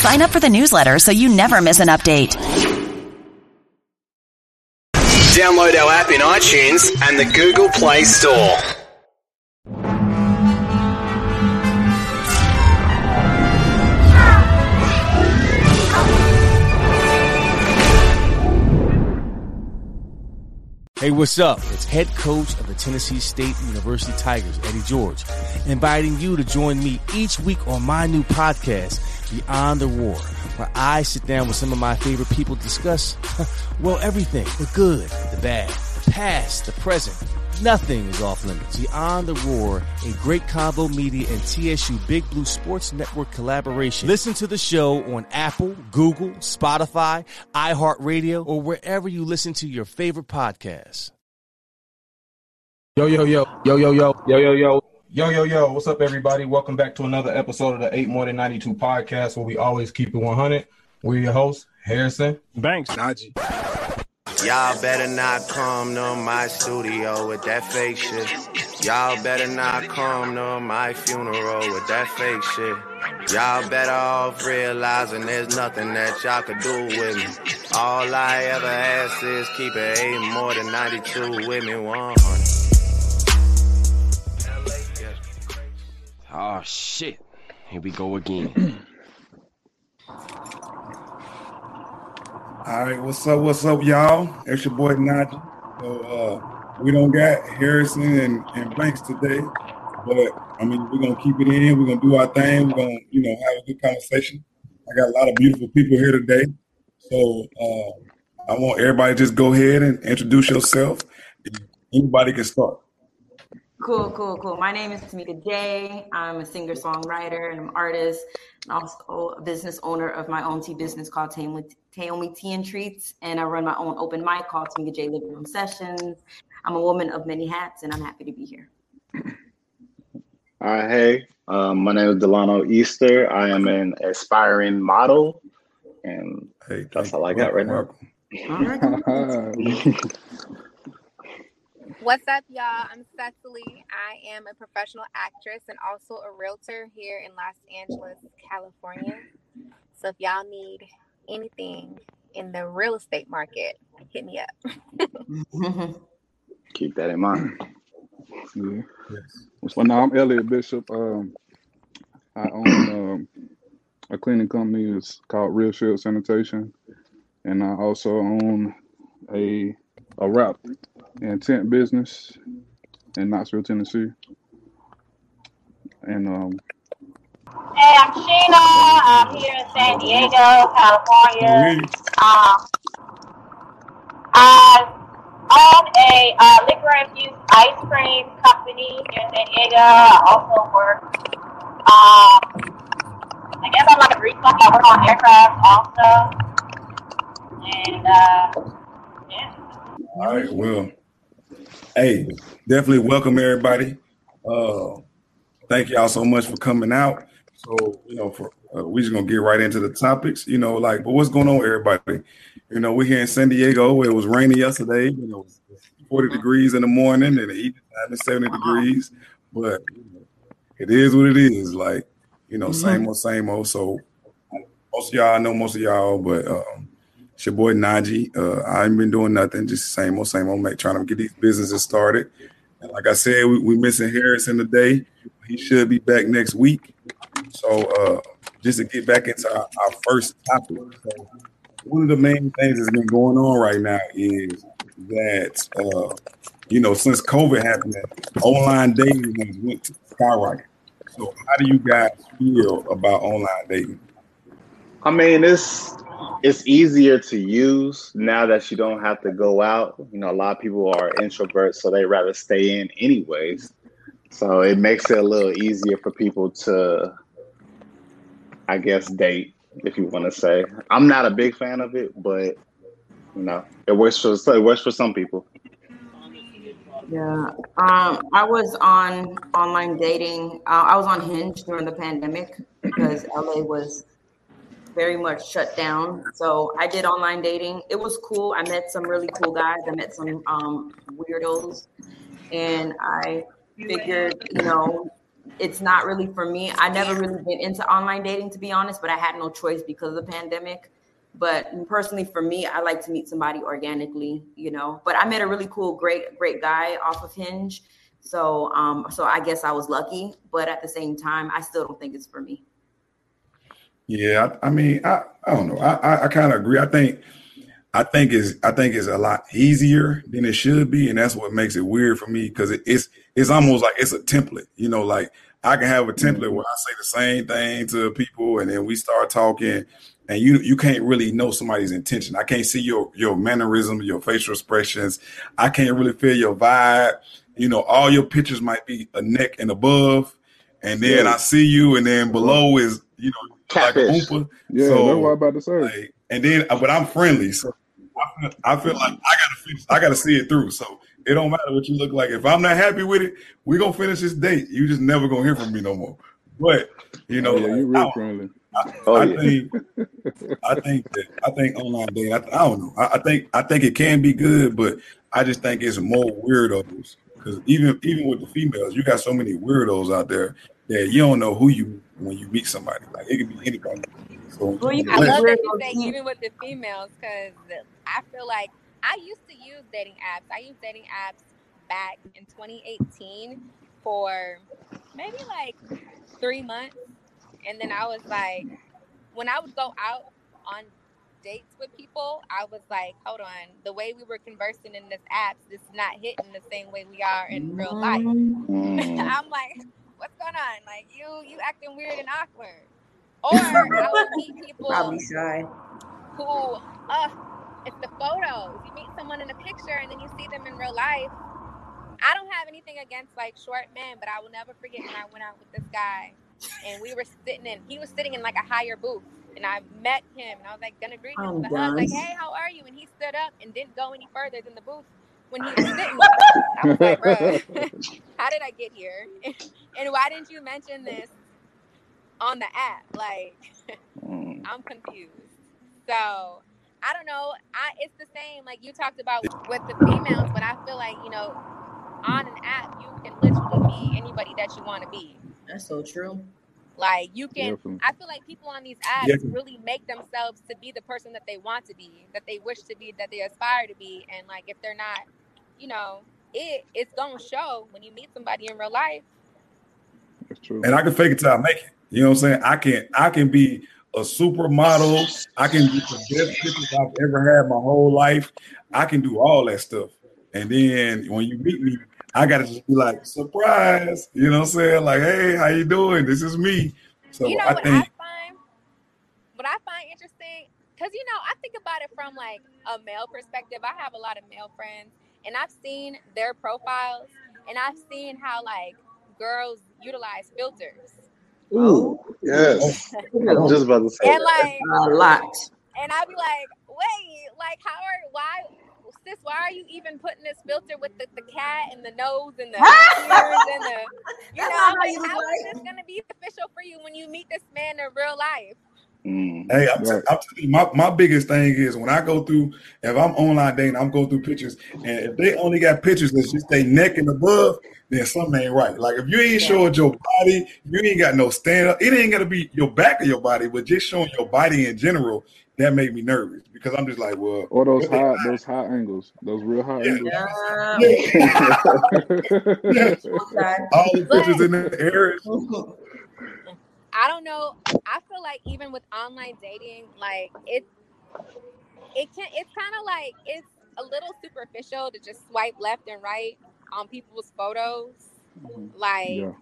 Sign up for the newsletter so you never miss an update. Download our app in iTunes and the Google Play Store. Hey, what's up? It's head coach of the Tennessee State University Tigers, Eddie George, inviting you to join me each week on my new podcast, Beyond the Roar, where I sit down with some of my favorite people discuss, well, everything the good, the bad, the past, the present. Nothing is off limits. Beyond the Roar, a great combo media and TSU Big Blue Sports Network collaboration. Listen to the show on Apple, Google, Spotify, iHeartRadio, or wherever you listen to your favorite podcasts. Yo, yo, yo, yo, yo, yo, yo, yo, yo. Yo, yo, yo, what's up, everybody? Welcome back to another episode of the 8 More Than 92 podcast where we always keep it 100. We're your hosts, Harrison, Banks, Najee. Y'all better not come to my studio with that fake shit. Y'all better not come to my funeral with that fake shit. Y'all better off realizing there's nothing that y'all could do with me. All I ever ask is keep it 8 more than 92 with me 100. Oh shit. Here we go again. All right, what's up? What's up, y'all? It's your boy Najee. So uh, we don't got Harrison and, and Banks today, but I mean we're gonna keep it in. We're gonna do our thing. We're gonna you know have a good conversation. I got a lot of beautiful people here today, so uh, I want everybody just go ahead and introduce yourself. Anybody can start. Cool, cool, cool. My name is Tamika J. I'm a singer songwriter and I'm an artist and also a business owner of my own tea business called Taomi Tea and Treats. And I run my own open mic called Tamika J Living Room Sessions. I'm a woman of many hats and I'm happy to be here. All right, hey, um, my name is Delano Easter. I am an aspiring model, and Hey, that's all I got right now. All right. What's up, y'all? I'm Cecily. I am a professional actress and also a realtor here in Los Angeles, California. So if y'all need anything in the real estate market, hit me up. Keep that in mind. Yeah. Yes. Well, now I'm Elliot Bishop. Um, I own um, a cleaning company. It's called Real Shield Sanitation, and I also own a a wrap and tent business in Knoxville, Tennessee. And um, Hey, I'm Sheena. I'm here in San Diego, California. we hear you? Um, I own a uh, liquor infused ice cream company here in San Diego. I also work, um, I guess I'm like a grease. I work on aircraft also. And, uh, yeah. All right, well, hey, definitely welcome everybody. Uh, thank y'all so much for coming out. So, you know, for uh, we just gonna get right into the topics. You know, like, but what's going on, everybody? You know, we're here in San Diego. It was raining yesterday. You know, 40 degrees in the morning, and the evening time is 70 degrees. But you know, it is what it is. Like, you know, same old, same old. So most of y'all I know most of y'all, but um, it's your boy Najee. Uh, I ain't been doing nothing, just same old, same old, mate, trying to get these businesses started. And like I said, we, we missing Harrison today. He should be back next week. So uh, just to get back into our, our first topic. So one of the main things that's been going on right now is that uh, you know, since COVID happened, online dating has went to skyrocket. So how do you guys feel about online dating? I mean, it's it's easier to use now that you don't have to go out. You know, a lot of people are introverts, so they rather stay in anyways. So it makes it a little easier for people to, I guess, date, if you want to say. I'm not a big fan of it, but you know, it works for it works for some people. Yeah. Um, I was on online dating. Uh, I was on Hinge during the pandemic because LA was very much shut down. So I did online dating. It was cool. I met some really cool guys. I met some um, weirdos, and I figured, you know, it's not really for me. I never really been into online dating to be honest, but I had no choice because of the pandemic. But personally, for me, I like to meet somebody organically, you know. But I met a really cool, great, great guy off of Hinge. So, um, so I guess I was lucky. But at the same time, I still don't think it's for me. Yeah, I, I mean, I, I don't know. I, I, I kind of agree. I think I think is I think it's a lot easier than it should be, and that's what makes it weird for me because it, it's it's almost like it's a template. You know, like I can have a template where I say the same thing to people, and then we start talking, and you you can't really know somebody's intention. I can't see your your mannerisms, your facial expressions. I can't really feel your vibe. You know, all your pictures might be a neck and above, and then I see you, and then uh-huh. below is you know Catfish. oompa. Yeah, So, that's what I'm about to say. like, and then, uh, but I'm friendly, so I feel, I feel like I gotta finish, I gotta see it through. So it don't matter what you look like. If I'm not happy with it, we gonna finish this date. You just never gonna hear from me no more. But you know, Oh, yeah, like, you I, real friendly. Oh, I yeah. think, I think that I think online dating. I, I don't know. I, I think I think it can be good, but I just think it's more weirdos because even even with the females, you got so many weirdos out there that you don't know who you when you meet somebody. Like it can be anybody. So Well, you I love that you say even with the females because I feel like I used to use dating apps. I used dating apps back in 2018 for maybe like three months, and then I was like, when I would go out on dates with people, I was like, hold on, the way we were conversing in this app, this is not hitting the same way we are in real life. Mm. I'm like, what's going on? Like you, you acting weird and awkward. Or I would meet people Probably shy. who, uh, it's the photos. You meet someone in a picture and then you see them in real life. I don't have anything against like short men, but I will never forget when I went out with this guy and we were sitting in, he was sitting in like a higher booth. And I met him and I was like, gonna greet him I'm with a hug, like, hey, how are you? And he stood up and didn't go any further than the booth when he was sitting. I was like, bruh, how did I get here? and why didn't you mention this on the app? Like, Mm. I'm confused. So I don't know. I it's the same like you talked about with the females, but I feel like you know, on an app you can literally be anybody that you want to be. That's so true. Like you can. I feel like people on these apps Yeah. really make themselves to be the person that they want to be, that they wish to be, that they aspire to be, and like if they're not, you know, it it's gonna show when you meet somebody in real life. That's true. and I can fake it till I make it. You know what I'm saying? I can I can be a supermodel. I can do the best pictures I've ever had my whole life. I can do all that stuff. And then when you meet me, I gotta just be like, surprise. You know what I'm saying? Like, hey, how you doing? This is me. So you know I what think I find what I find interesting because you know I think about it from like a male perspective. I have a lot of male friends, and I've seen their profiles, and I've seen how like girls utilize filters, Ooh, yes. I was just about to say and that. like A lot. and I'd be like, wait, like how are why sis, why are you even putting this filter with the, the cat and the nose and the ears and the you know, That's I'm like, how is this gonna be official for you when you meet this man in real life? Mm. Hey, I'm, Right. I'm telling you, my, my biggest thing is when I go through, if I'm online dating, I'm going through pictures, and if they only got pictures that's just they neck and above, then something ain't right. Like if you ain't Yeah. showing your body, you ain't got no stand up. It ain't got to be your back of your body, but just showing your body in general, that made me nervous because I'm just like, well, Or those high, those high angles, those real high Yeah. angles. Yeah. yeah, all the But pictures in the air. I don't know. I feel like even with online dating, like it, it can. It's kind of like it's a little superficial to just swipe left and right on people's photos. Mm-hmm. Like, Yeah.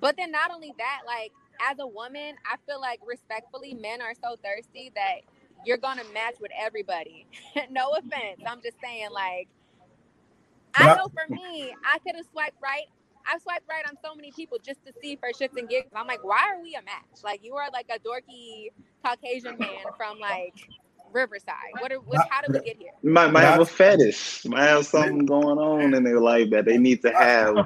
but then not only that, like as a woman, I feel like respectfully, men are so thirsty that you're gonna match with everybody. no offense, I'm just saying, like. I, know for me, I could have swiped right. I swiped right on so many people just to see for shits and gigs. I'm like, why are we a match? Like you are like a dorky Caucasian man from like Riverside. What? Are, what how did we get here? You might, might have a fetish, might have something going on in their life that they need to have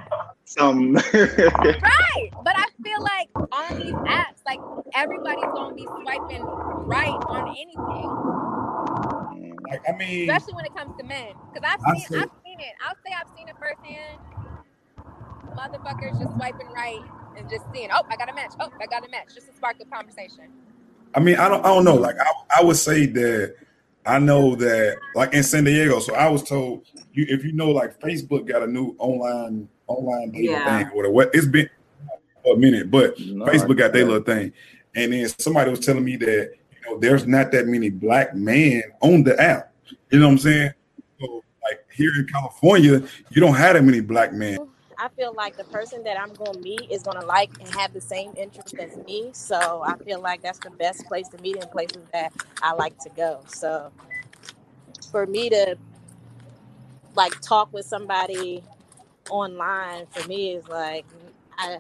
some. Right. But I feel like on these apps, like everybody's gonna be swiping right on anything, like, I mean, especially when it comes to men. Because I've seen, I've seen it. I'll say I've seen it firsthand. Motherfuckers just swiping right and just seeing, oh, I got a match. Oh, I got a match, just to spark a conversation. I mean, I don't, I don't know. Like, I, I would say that I know that, like in San Diego. So I was told, you if you know, like Facebook got a new online online dating Yeah. thing or whatever. It's been a minute, but No, Facebook got their little thing. And then somebody was telling me that you know there's not that many black men on the app. You know what I'm saying? So, like here in California, you don't have that many black men. I feel like the person that I'm going to meet is going to like and have the same interest as me. So I feel like that's the best place to meet in places that I like to go. So for me to like talk with somebody online for me is like I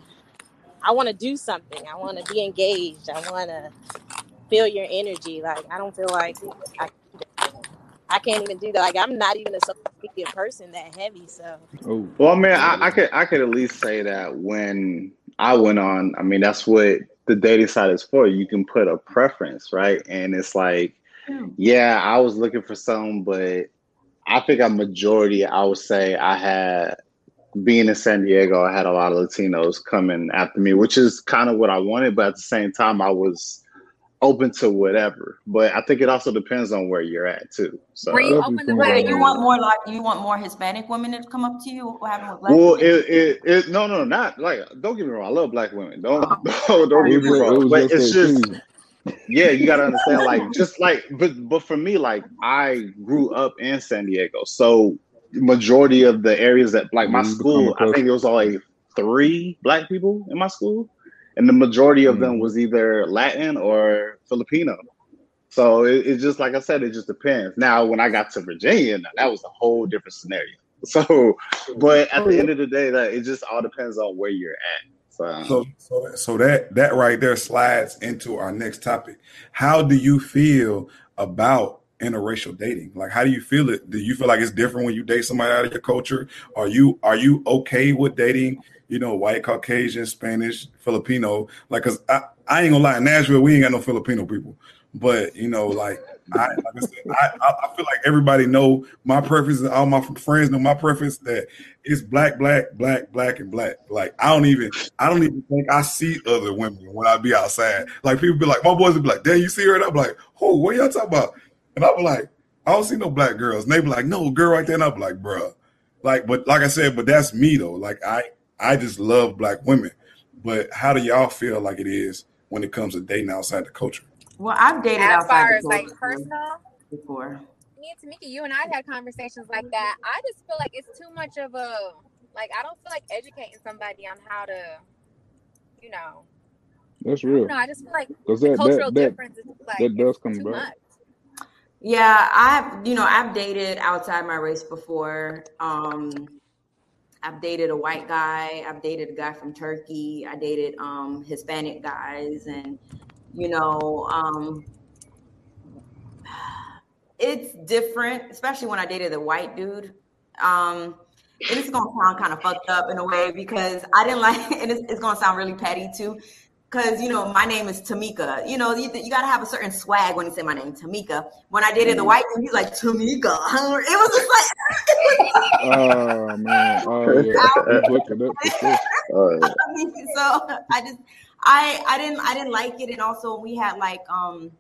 I want to do something. I want to be engaged. I want to feel your energy. Like I don't feel like I I can't even do that. Like I'm not even a social media person that heavy. So Oh, Well, I mean, I, I could I could at least say that when I went on, I mean, that's what the dating site is for. You can put a preference, right? And it's like, hmm. yeah, I was looking for some, but I think a majority, I would say, I had being in San Diego, I had a lot of Latinos coming after me, which is kind of what I wanted, but at the same time, I was open to whatever. But I think it also depends on where you're at too. So Wait, you open to you want more like you want more Hispanic women to come up to you? What happened with black Well, women? it, it, it, no, no, not like. Don't get me wrong. I love black women. Don't, don't, don't get me wrong. But it's just, yeah, you gotta understand. Like, just like, but, but for me, like, I grew up in San Diego, so majority of the areas that, like, my school, I think accustomed. it was only three black people in my school, and the majority of Mm. them was either Latin or Filipino. So it, it's just like I said, it just depends. Now, when I got to Virginia, now, that was a whole different scenario. So, but at the end of the day, that it just all depends on where you're at. So, So, so, so that that right there slides into our next topic. How do you feel about interracial dating? Like, how do you feel it? Do you feel like it's different when you date somebody out of your culture? Are you are you okay with dating? You know, white, Caucasian, Spanish, Filipino. Like, cause I, I ain't gonna lie, in Nashville we ain't got no Filipino people. But you know, like I, like I, said, I, I feel like everybody know my preference. All my friends know my preference. That it's black, black, black, black, and black. Like I don't even, I don't even think I see other women when I be outside. Like people be like, my boys be like, "Damn, you see her?" And I'm like, "Oh, what y'all talking about?" And I be like, "I don't see no black girls." And they be like, "No, girl right there." And I be like, "Bruh." Like, but like I said, but that's me though. Like I, I just love black women. But how do y'all feel like it is when it comes to dating outside the culture? Well, I've dated As outside far the as like personal, before. me and Tamika, you and I had conversations like that. I just feel like it's too much of a like I don't feel like educating somebody on how to, you know, That's real. No, I just feel like Because the that cultural that that, difference is like that does come too back. much. Yeah, I've you know I've dated outside my race before. Um, I've dated a white guy. I've dated a guy from Turkey. I dated um, Hispanic guys, and you know, um, it's different, especially when I dated a white dude. Um, and it's gonna sound kind of fucked up in a way because I didn't like, and it's, it's gonna sound really petty too. Because you know my name is Tamika. You know you, you got to have a certain swag when you say my name, Tamika. When I did dated the white dude, he's like Tamika. It was just like Oh man. Oh yeah. You butchered that for sure. uh, so I just I I didn't I didn't like it, and also we had like um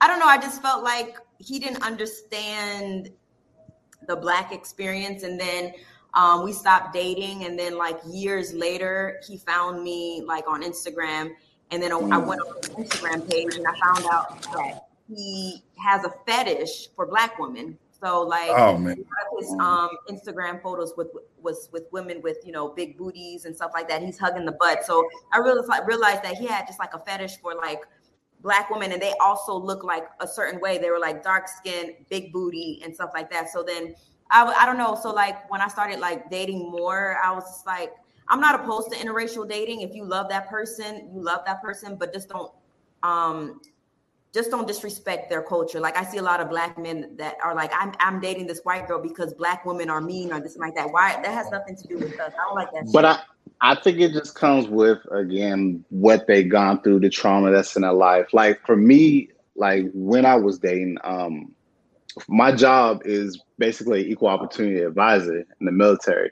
I don't know. I just felt like he didn't understand the black experience, and then um, we stopped dating, and then like years later, he found me like on Instagram, and then I went on his Instagram page, and I found out that he has a fetish for black women. So like, Oh, man. a lot of his um, Instagram photos with was with women with you know big booties and stuff like that. He's hugging the butt. So I realized like, realized that he had just like a fetish for like black women, and they also look like a certain way. They were like dark skin, big booty, and stuff like that. So then I I don't know. So like when I started like dating more, I was just like, I'm not opposed to interracial dating. If you love that person, you love that person, but just don't um just don't disrespect their culture. Like I see a lot of black men that are like, I'm I'm dating this white girl because black women are mean or this and like that. Why that has nothing to do with us. I don't like that. But shit. I, I think it just comes with again what they've gone through, the trauma that's in their life. Like for me, like when I was dating, um, my job is basically equal opportunity advisor in the military.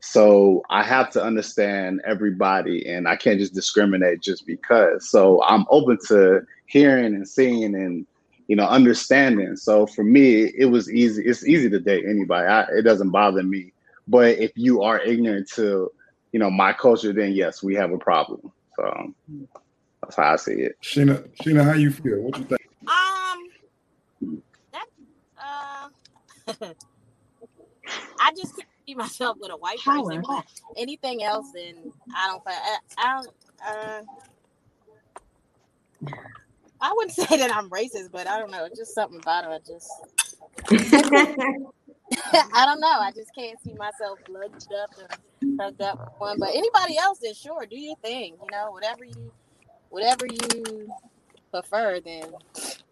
So I have to understand everybody and I can't just discriminate just because. So I'm open to hearing and seeing and you know understanding. So for me, it was easy. It's easy to date anybody. I, it doesn't bother me. But if you are ignorant to you know my culture, then yes, we have a problem. So um, that's how I see it. Sheena, Sheena, how you feel? What you think? Um, that uh, I just can't see myself with a white person. Anything else, then I don't. I, I don't. Uh, I wouldn't say that I'm racist, but I don't know. Just something about it. I just. I don't know. I just can't see myself lugged up and hugged up one. But anybody else, then sure, do your thing. You know, whatever you, whatever you prefer, then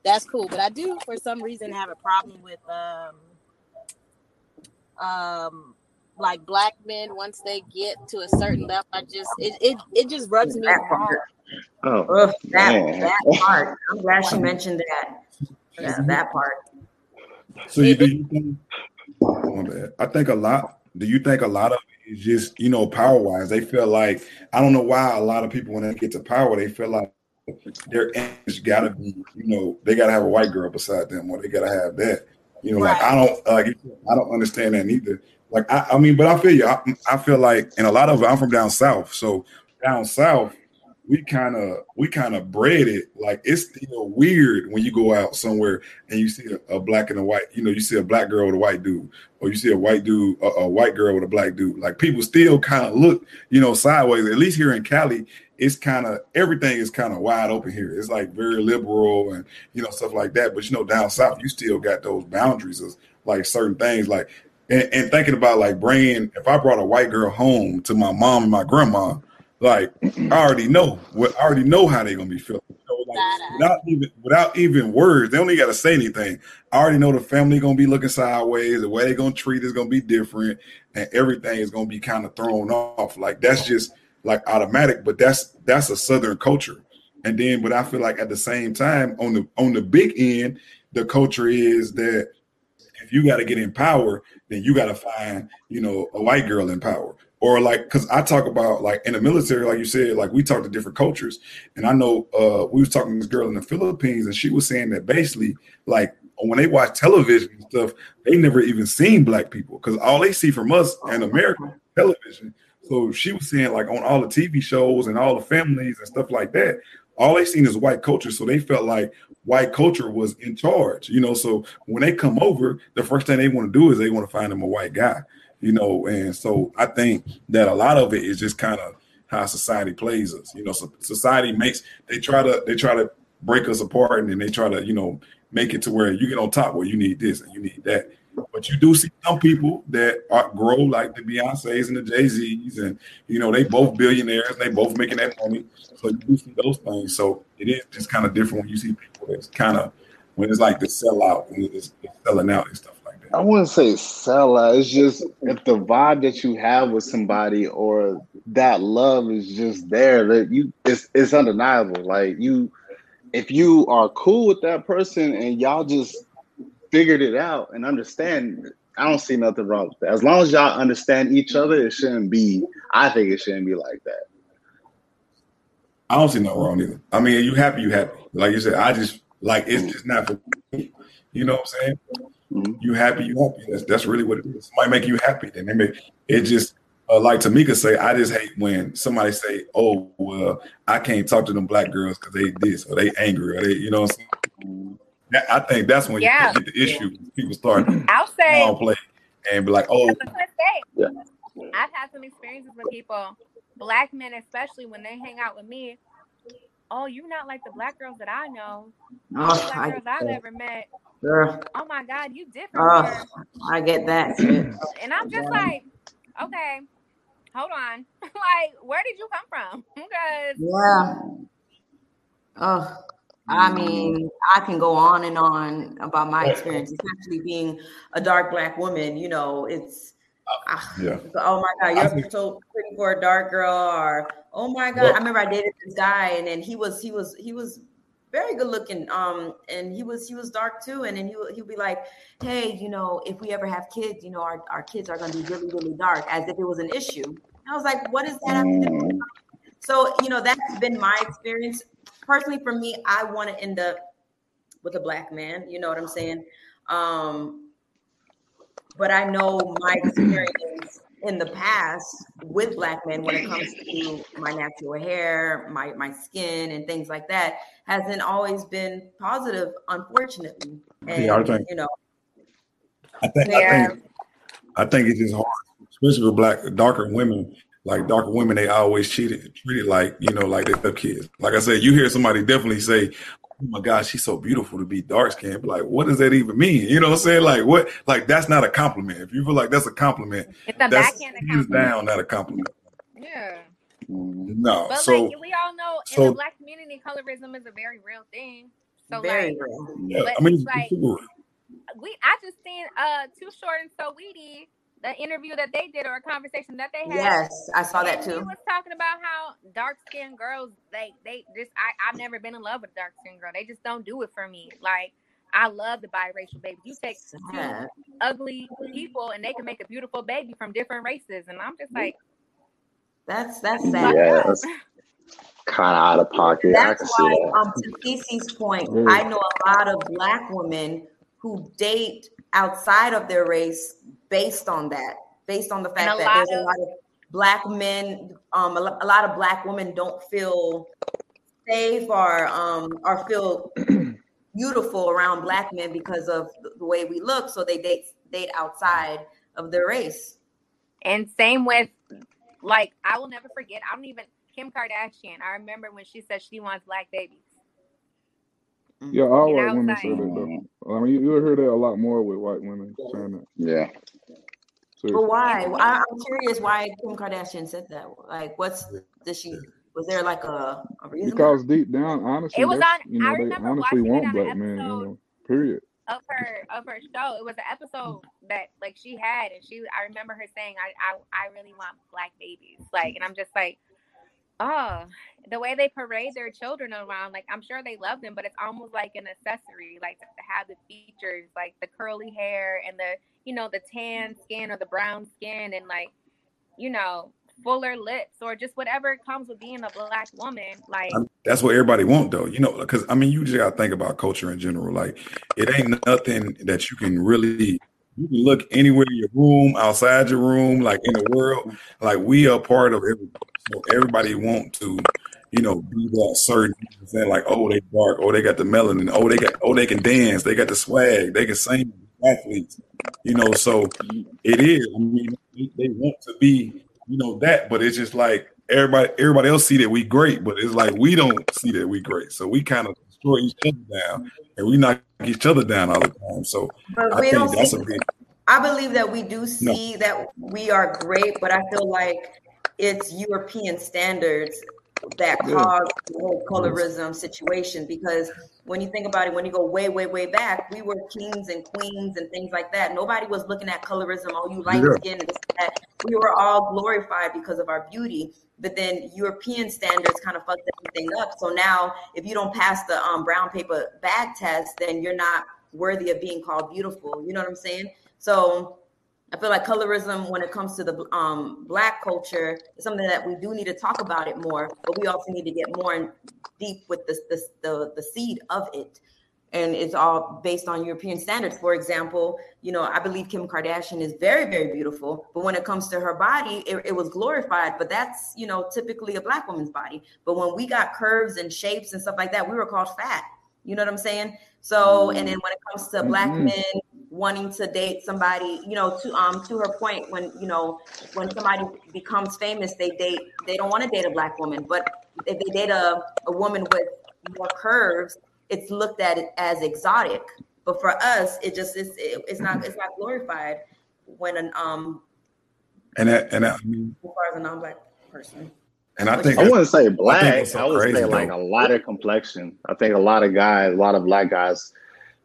that's cool. But I do, for some reason, have a problem with um, um, like black men once they get to a certain level. I just it it, it just rubs me wrong. Oh, Ugh, that that part. I'm glad she mentioned that. Yeah, that part. So you do you think? My bad. I think a lot. Do you think a lot of it is just you know power wise? They feel like I don't know why a lot of people when they get to power they feel like their image got to be you know they got to have a white girl beside them or they got to have that. You know, like I don't like I don't understand that neither. Like I, I mean, but I feel you. I, I feel like, and a lot of it, I'm from down south, so down south we kind of we kind of bred it like it's still weird when you go out somewhere and you see a, a, black and a white you know you see a black girl with a white dude or you see a white dude a, a white girl with a black dude like people still kind of look you know sideways at least here in cali it's kind of everything is kind of wide open here it's like very liberal and you know stuff like that but you know down south you still got those boundaries of like certain things like and, and thinking about like bringing if i brought a white girl home to my mom and my grandma like I already know what I already know how they're gonna be feeling. You know, like, without even without even words, they only gotta say anything. I already know the family gonna be looking sideways, the way they're gonna treat is gonna be different, and everything is gonna be kind of thrown off. Like that's just like automatic, but that's that's a southern culture. And then, but I feel like at the same time, on the on the big end, the culture is that if you got to get in power, then you got to find, you know, a white girl in power or like because I talk about like in the military, like you said, like we talk to different cultures, and I know uh we was talking to this girl in the Philippines, and she was saying that basically like when they watch television and stuff, they never even seen black people because all they see from us and American television. So she was saying like on all the TV shows and all the families and stuff like that, all they seen is white culture. So they felt like white culture was in charge, you know. So when they come over, the first thing they want to do is they want to find them a white guy you know, and so I think that a lot of it is just kind of how society plays us. You know, so society makes they try to they try to break us apart and then they try to, you know, make it to where you get on top where you need this and you need that. But you do see some people that are, grow like the Beyonces and the Jay Z's, and you know they both billionaires and they both making that money. So you do see those things. So it is just kind of different when you see people that's kind of when it's like the sellout, when it's, it's selling out and stuff. Like that. I wouldn't say sell out. It's just if the vibe that you have with somebody or that love is just there, that you it's it's undeniable. Like you if you are cool with that person and y'all just figured it out and understand, I don't see nothing wrong with that. As long as y'all understand each other, it shouldn't be, I think it shouldn't be like that. I don't see nothing wrong either. I mean, you happy, you happy. Like you said, I just like it's just not for me. You know what I'm saying? Mm-hmm. You happy, you happy. That's that's really what it is. Somebody make you happy, then they make it just uh, like Tamika say. I just hate when somebody say, "Oh, well, I can't talk to them black girls because they this or they angry or they," you know. I think that's when yeah. you get the issue. People start I'll say play and be like, "Oh, yeah. I've had some experiences with people, black men especially, when they hang out with me. Oh, you're not like the black girls that I know. Oh, black girls I've ever met. Girl. Oh my God, you different. Oh, I get that. and I'm just like, okay, hold on. like, where did you come from? Because yeah. Oh, I mean, I can go on and on about my experience, especially being a dark black woman. You know, it's ah, yeah. Oh my God, you're so pretty for a dark girl, or oh my God, I remember I dated this guy, and then he was he was he was very good looking. Um, and he was he was dark too. And then he he'd be like, "Hey, you know, if we ever have kids, you know, our, our kids are going to be really really dark, as if it was an issue." And I was like, "What is that?" have to do with-" So you know, that's been my experience. Personally, for me, I want to end up with a black man. You know what I'm saying? Um, but I know my experience in the past with black men when it comes to my natural hair, my my skin, and things like that hasn't always been positive, unfortunately. And Yeah, I think- you know, I think, I think I think it's just hard, especially with black darker women. Like darker women, they always cheated, and treated like you know, like they're kids. Like I said, you hear somebody definitely say, "Oh my gosh, she's so beautiful to be dark skinned." Like, what does that even mean? You know what I'm saying? Like, what? Like that's not a compliment. If you feel like that's a compliment, It's a that's backhanded down not a compliment. Yeah. No, But so like we all know, in so- the black community, colorism is a very real thing. So Very like, real. yeah, but I mean, it's it's like super we, I just seen uh Too Short and So Weedy, the interview that they did or a conversation that they had. Yes, I saw that too. He was talking about how dark skinned girls, they they just I I've never been in love with a dark skinned girl. They just don't do it for me. Like I love the biracial baby. You take two ugly people and they can make a beautiful baby from different races, and I'm just like, That's that's sad. Yeah, that's kind of out of pocket. I can That's see why, that. um, to Cece's point, Mm. I know a lot of black women who date outside of their race based on that, based on the fact that there's a lot of black men, um, a, a lot of black women don't feel safe or um or feel beautiful around black men because of the- the way we look, so they date date outside of their race. And same with like I will never forget. I don't even Kim Kardashian. I remember when she said she wants black babies. Mm-hmm. Yeah, all And white women say that though. I mean, you, you'll hear that a lot more with white women saying that. Yeah. But why? I, I'm curious why Kim Kardashian said that. Like, what's did she? Was there like a, a reason? Because deep down, honestly, It was on- you know, I they remember honestly watching it want on an black men. You episode. know, period. of her of her show. It was an episode that like she had, and she I remember her saying, "I I, I really want black babies." Like, and I'm just like, oh, the way they parade their children around, like I'm sure they love them, but it's almost like an accessory, like to have the features, like the curly hair and the you know the tan skin or the brown skin, and like you know fuller lips or just whatever comes with being a black woman. Like, that's what everybody want though, you know, because I mean, you just gotta think about culture in general. Like, it ain't nothing that you can really. You can look anywhere in your room, outside your room, like in the world. Like we are part of everybody. So everybody want to, you know, be that certain. Saying like, oh, they dark. Oh, they got the melanin. Oh, they got. Oh, they can dance. They got the swag. They can sing. Athletes, you know. So it is. I mean, they, want to be, you know, that. But it's just like everybody. Everybody else see that we great, but it's like we don't see that we great. So we kind of destroy each other down, and we knock each other down all the time. So I think that's see- a big. I believe that we do see that we are great, but I feel like it's European standards that cause the whole colorism situation. Because when you think about it, when you go way, way, way back, we were kings and queens and things like that. Nobody was looking at colorism. Oh, you light Yeah. skin and this and that. We were all glorified because of our beauty. But then European standards kind of fucked everything up. So now, if you don't pass the um, brown paper bag test, then you're not worthy of being called beautiful. You know what I'm saying? So I feel like colorism, when it comes to the um, black culture, is something that we do need to talk about it more. But we also need to get more in deep with the the, the, the seed of it. And it's all based on European standards. For example, you know, I believe Kim Kardashian is very, very beautiful. But when it comes to her body, it, it was glorified. But that's, you know, typically a black woman's body. But when we got curves and shapes and stuff like that, we were called fat. You know what I'm saying? So, and then when it comes to black Mhm. men wanting to date somebody, you know, to um to her point, when you know when somebody becomes famous, they date they don't want to date a black woman, but if they date a, a woman with more curves, it's looked at as exotic. But for us, it just is it, it's not it's not glorified when an um And that, and that, I mean, as far as a non-black person. and I think I that's- wouldn't say black. that's I, so would crazy, say like though. a lot of complexion. I think a lot of guys, a lot of black guys,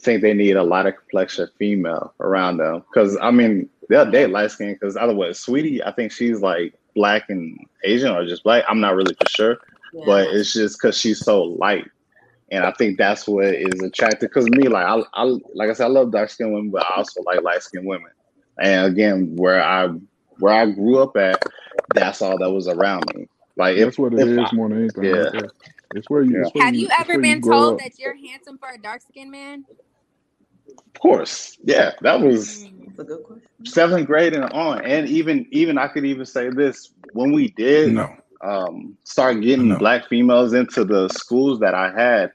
think they need a lot of complexion female around them. Because I mean, they'll date light skin. Because otherwise, sweetie, I think she's like black and Asian or just black. I'm not really for sure, but it's just because she's so light. And I think that's what is attractive. Because me, like I, I, like I said, I love dark skinned women, but I also like light skinned women. And again, where I where I grew up at, that's all that was around me. Like That's if, what it if is I- more than anything. yeah. Right there. It's where you. Yeah. It's where Have you it's ever been grow told up. that you're handsome for a dark skinned man? Of course, yeah, that was That's a good question. seventh grade and on, and even even I could even say this when we did No. um, start getting No. black females into the schools that I had.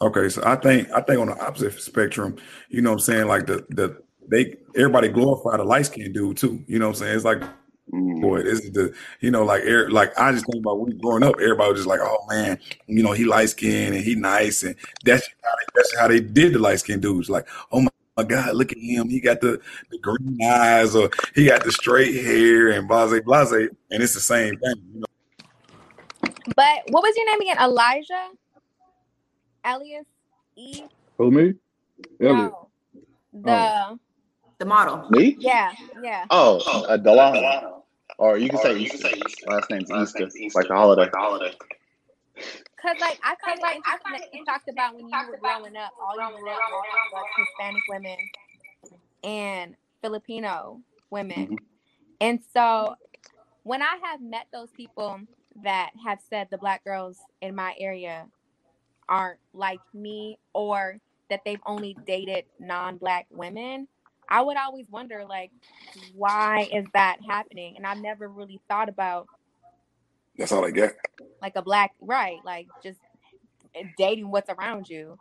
Okay, so I think I think on the opposite spectrum, you know what I'm saying? Like the the they everybody glorify the light skinned dude too. You know what I'm saying? It's like Mm. boy, this is the you know, like air like I just think about when we growing up, everybody was just like, Oh man, you know, he light skinned and he nice and that's how they, that's how they did the light skinned dudes. Like, oh my, my God, look at him. He got the, the green eyes or he got the straight hair and blase blase. And it's the same thing, you know. But what was your name again? Elijah? Elias? E? Who me? Elliot. No. The The model. Me? yeah, yeah. Oh, uh, Delano. Or you can say Easter. Last name's Easter. Like the holiday. Cause like I find it interesting that you talked about when you were growing up, all you knew was Hispanic women and Filipino women. And so when I have met those people that have said the black girls in my area aren't like me or that they've only dated non-black women, I would always wonder like why is that happening? And I've never really thought about That's all I get. like a black right, like just dating what's around you.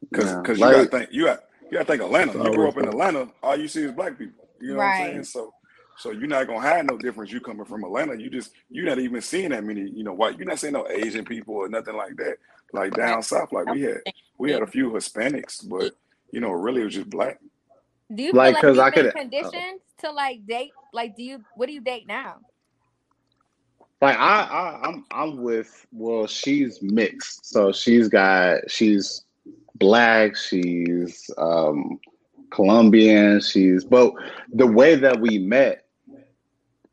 Because Yeah. because Like- you gotta think you got you gotta think Atlanta. You grew up in Atlanta, all you see is black people. You know what I'm saying? So so you're not gonna have no difference. You coming from Atlanta, you just you're not even seeing that many, you know, white. You're not seeing no Asian people or nothing like that. Like down south, like we had we had a few Hispanics, but you know, really it was just black. Do you Like, feel 'cause like I could- conditioned to like date? Like, do you? What do you date now? Like I, I I'm I'm with well, she's mixed. So she's got she's black, she's um Colombian, she's but the way that we met,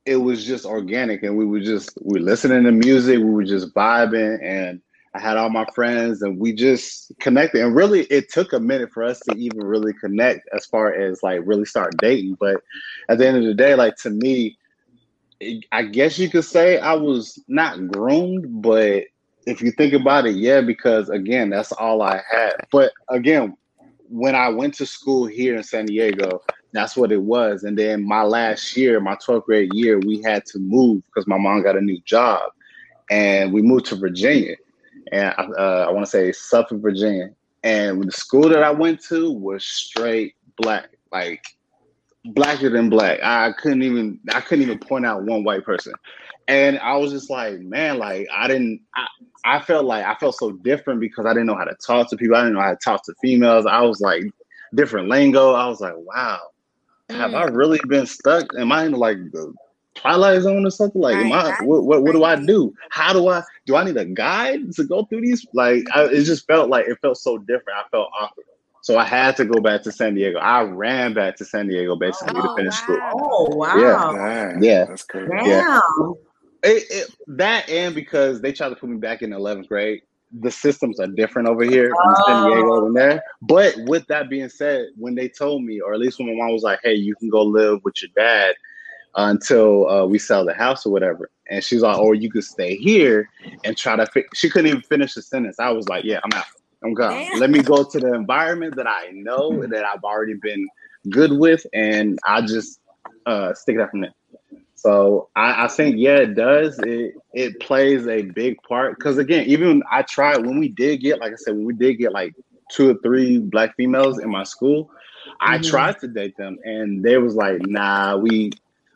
it was just organic and we were just we were listening to music, we were just vibing and I had all my friends and we just connected. And really it took a minute for us to even really connect as far as like really start dating. But at the end of the day, like to me, I guess you could say I was not groomed, but if you think about it, yeah, because again, that's all I had. But again, when I went to school here in San Diego, that's what it was. And then my last year, my 12th grade year, we had to move because my mom got a new job and we moved to Virginia. And uh, I want to say Suffolk, Virginia. And the school that I went to was straight black, like blacker than black. I couldn't even I couldn't even point out one white person. And I was just like, man, like I didn't I, I felt like I felt so different because I didn't know how to talk to people. I didn't know how to talk to females. I was like different lingo. I was like, wow, have I really been stuck? Am I in like the Twilight Zone or something? Like, am I what, what what do I do? How do I do I need a guide to go through these? Like I, it just felt like it felt so different. I felt awkward. So I had to go back to San Diego. I ran back to San Diego basically to oh, finish school. Oh wow. Yeah, yeah, that's crazy. Yeah, it, it, that and because they tried to put me back in eleventh grade. The systems are different over here in San oh. Diego than there. But with that being said, when they told me, or at least when my mom was like, "Hey, you can go live with your dad uh, until uh, we sell the house or whatever," and she's like, "Or you could stay here and try to." Fi-. She couldn't even finish the sentence. I was like, "Yeah, I'm out. I'm gone. Damn. Let me go to the environment that I know that I've already been good with, and I just uh, stick it out from there." So I, I think yeah, it does. It it plays a big part because again, even I tried when we did get, like I said, when we did get like two or three black females in my school, I Mhm. tried to date them, and they was like, "Nah, we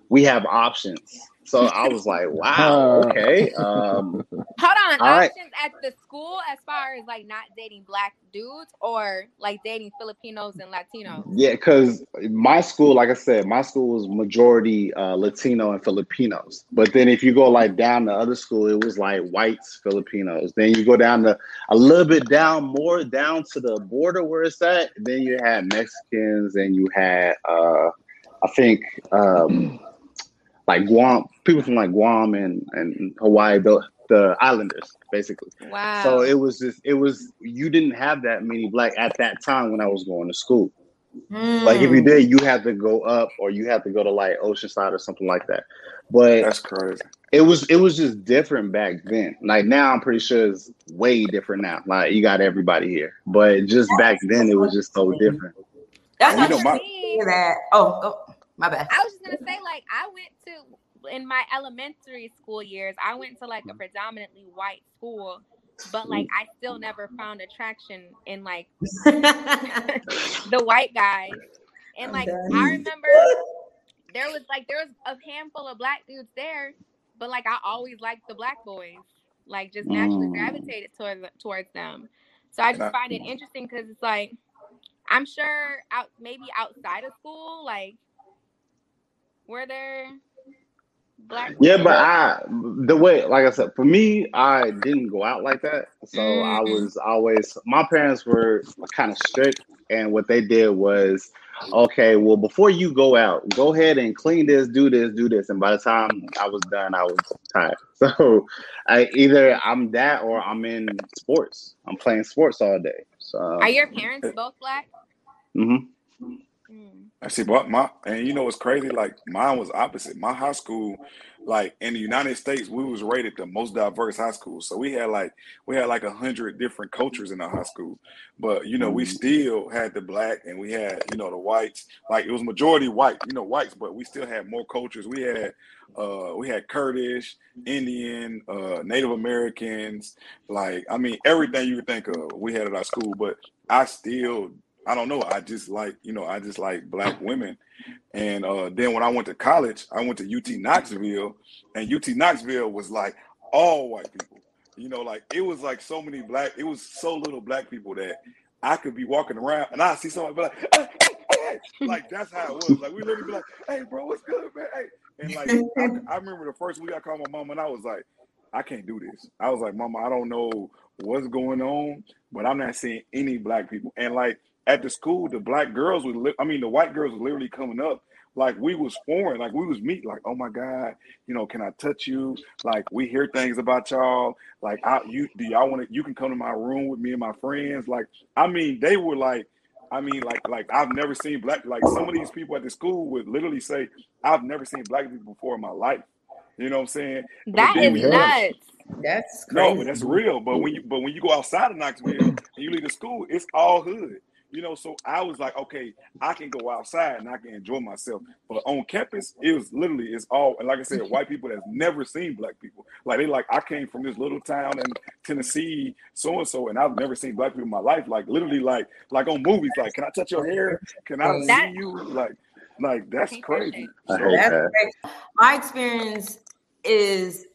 we have options." So I was like, "Wow, okay." Um, Hold on, All right. options at the school as far as like not dating black dudes or like dating Filipinos and Latinos. Yeah, because my school, like I said, my school was majority uh, Latino and Filipinos. But then if you go like down to other school, it was like whites, Filipinos. Then you go down to a little bit down more down to the border where it's at. Then you had Mexicans and you had uh, I think um, like Guam, people from like Guam and, and Hawaii, tho- the Islanders, basically. Wow. So it was just it was you didn't have that many black at that time when I was going to school. Like if you Mm. did, you had to go up or you had to go to like Oceanside or something like that. But That's crazy. it was it was just different back then. Like now, I'm pretty sure it's way different now. Like you got everybody here, but just back then, it was just so different. That's And you what know, you my mean that. Oh, oh, my bad. I was just gonna say, like, I went to in my elementary school years, I went to like a predominantly white school, but like I still never found attraction in like the white guys. And like I remember there was like there was a handful of black dudes there, but like I always liked the black boys. Like just naturally Mm. gravitated towards towards them. So I just find it interesting because it's like I'm sure out maybe outside of school, like were there black Yeah, but I the way, like I said, for me, I didn't go out like that. So I Mm. was always my parents were kind of strict, and what they did was, okay, well, before you go out, go ahead and clean this, do this, do this, and by the time I was done, I was tired. So I either I'm that or I'm in sports. I'm playing sports all day. So are your parents both black? I see, but my and you know what's crazy? Like mine was opposite. My high school, like in the United States, we was rated the most diverse high school. So we had like we had like a hundred different cultures in our high school. But you know, we still had the black and we had you know the whites. Like it was majority white, you know, whites, but we still had more cultures. We had uh we had Kurdish, Indian, uh Native Americans, like I mean everything you could think of, we had at our school. But I still I don't know. I just like, you know, I just like black women. And uh, then when I went to college, I went to UT Knoxville, and UT Knoxville was like all white people. You know, like it was like so many black, it was so little black people that I could be walking around and I see somebody like, hey, hey, hey. like that's how it was. Like we literally be like, hey, bro, what's good, man? Hey. And like I, I remember the first week I called my mom and I was like, I can't do this. I was like, Mama, I don't know what's going on, but I'm not seeing any black people. And like at the school, the black girls would, li- I mean, the white girls were literally coming up like we was foreign, like we was meat, like, oh my God, you know, can I touch you? Like we hear things about y'all. Like, I, you, do y'all want to? You can come to my room with me and my friends. Like, I mean, they were like, I mean, like, like I've never seen black. Like some of these people at the school would literally say, I've never seen black people before in my life. You know what I'm saying? That is That then is when nuts. That's no, but that's real. But when you but when you go outside of Knoxville and you leave the school, it's all hood. You know, so I was like, okay, I can go outside and I can enjoy myself. But on campus, it was literally it's all and like I said, white people that's never seen black people. Like they like, I came from this little town in Tennessee, so and so, and I've never seen black people in my life. Like literally, like like on movies, like, can I touch your hair? Can I That- see you? Like, like that's crazy. I So- hate That's that. My experience is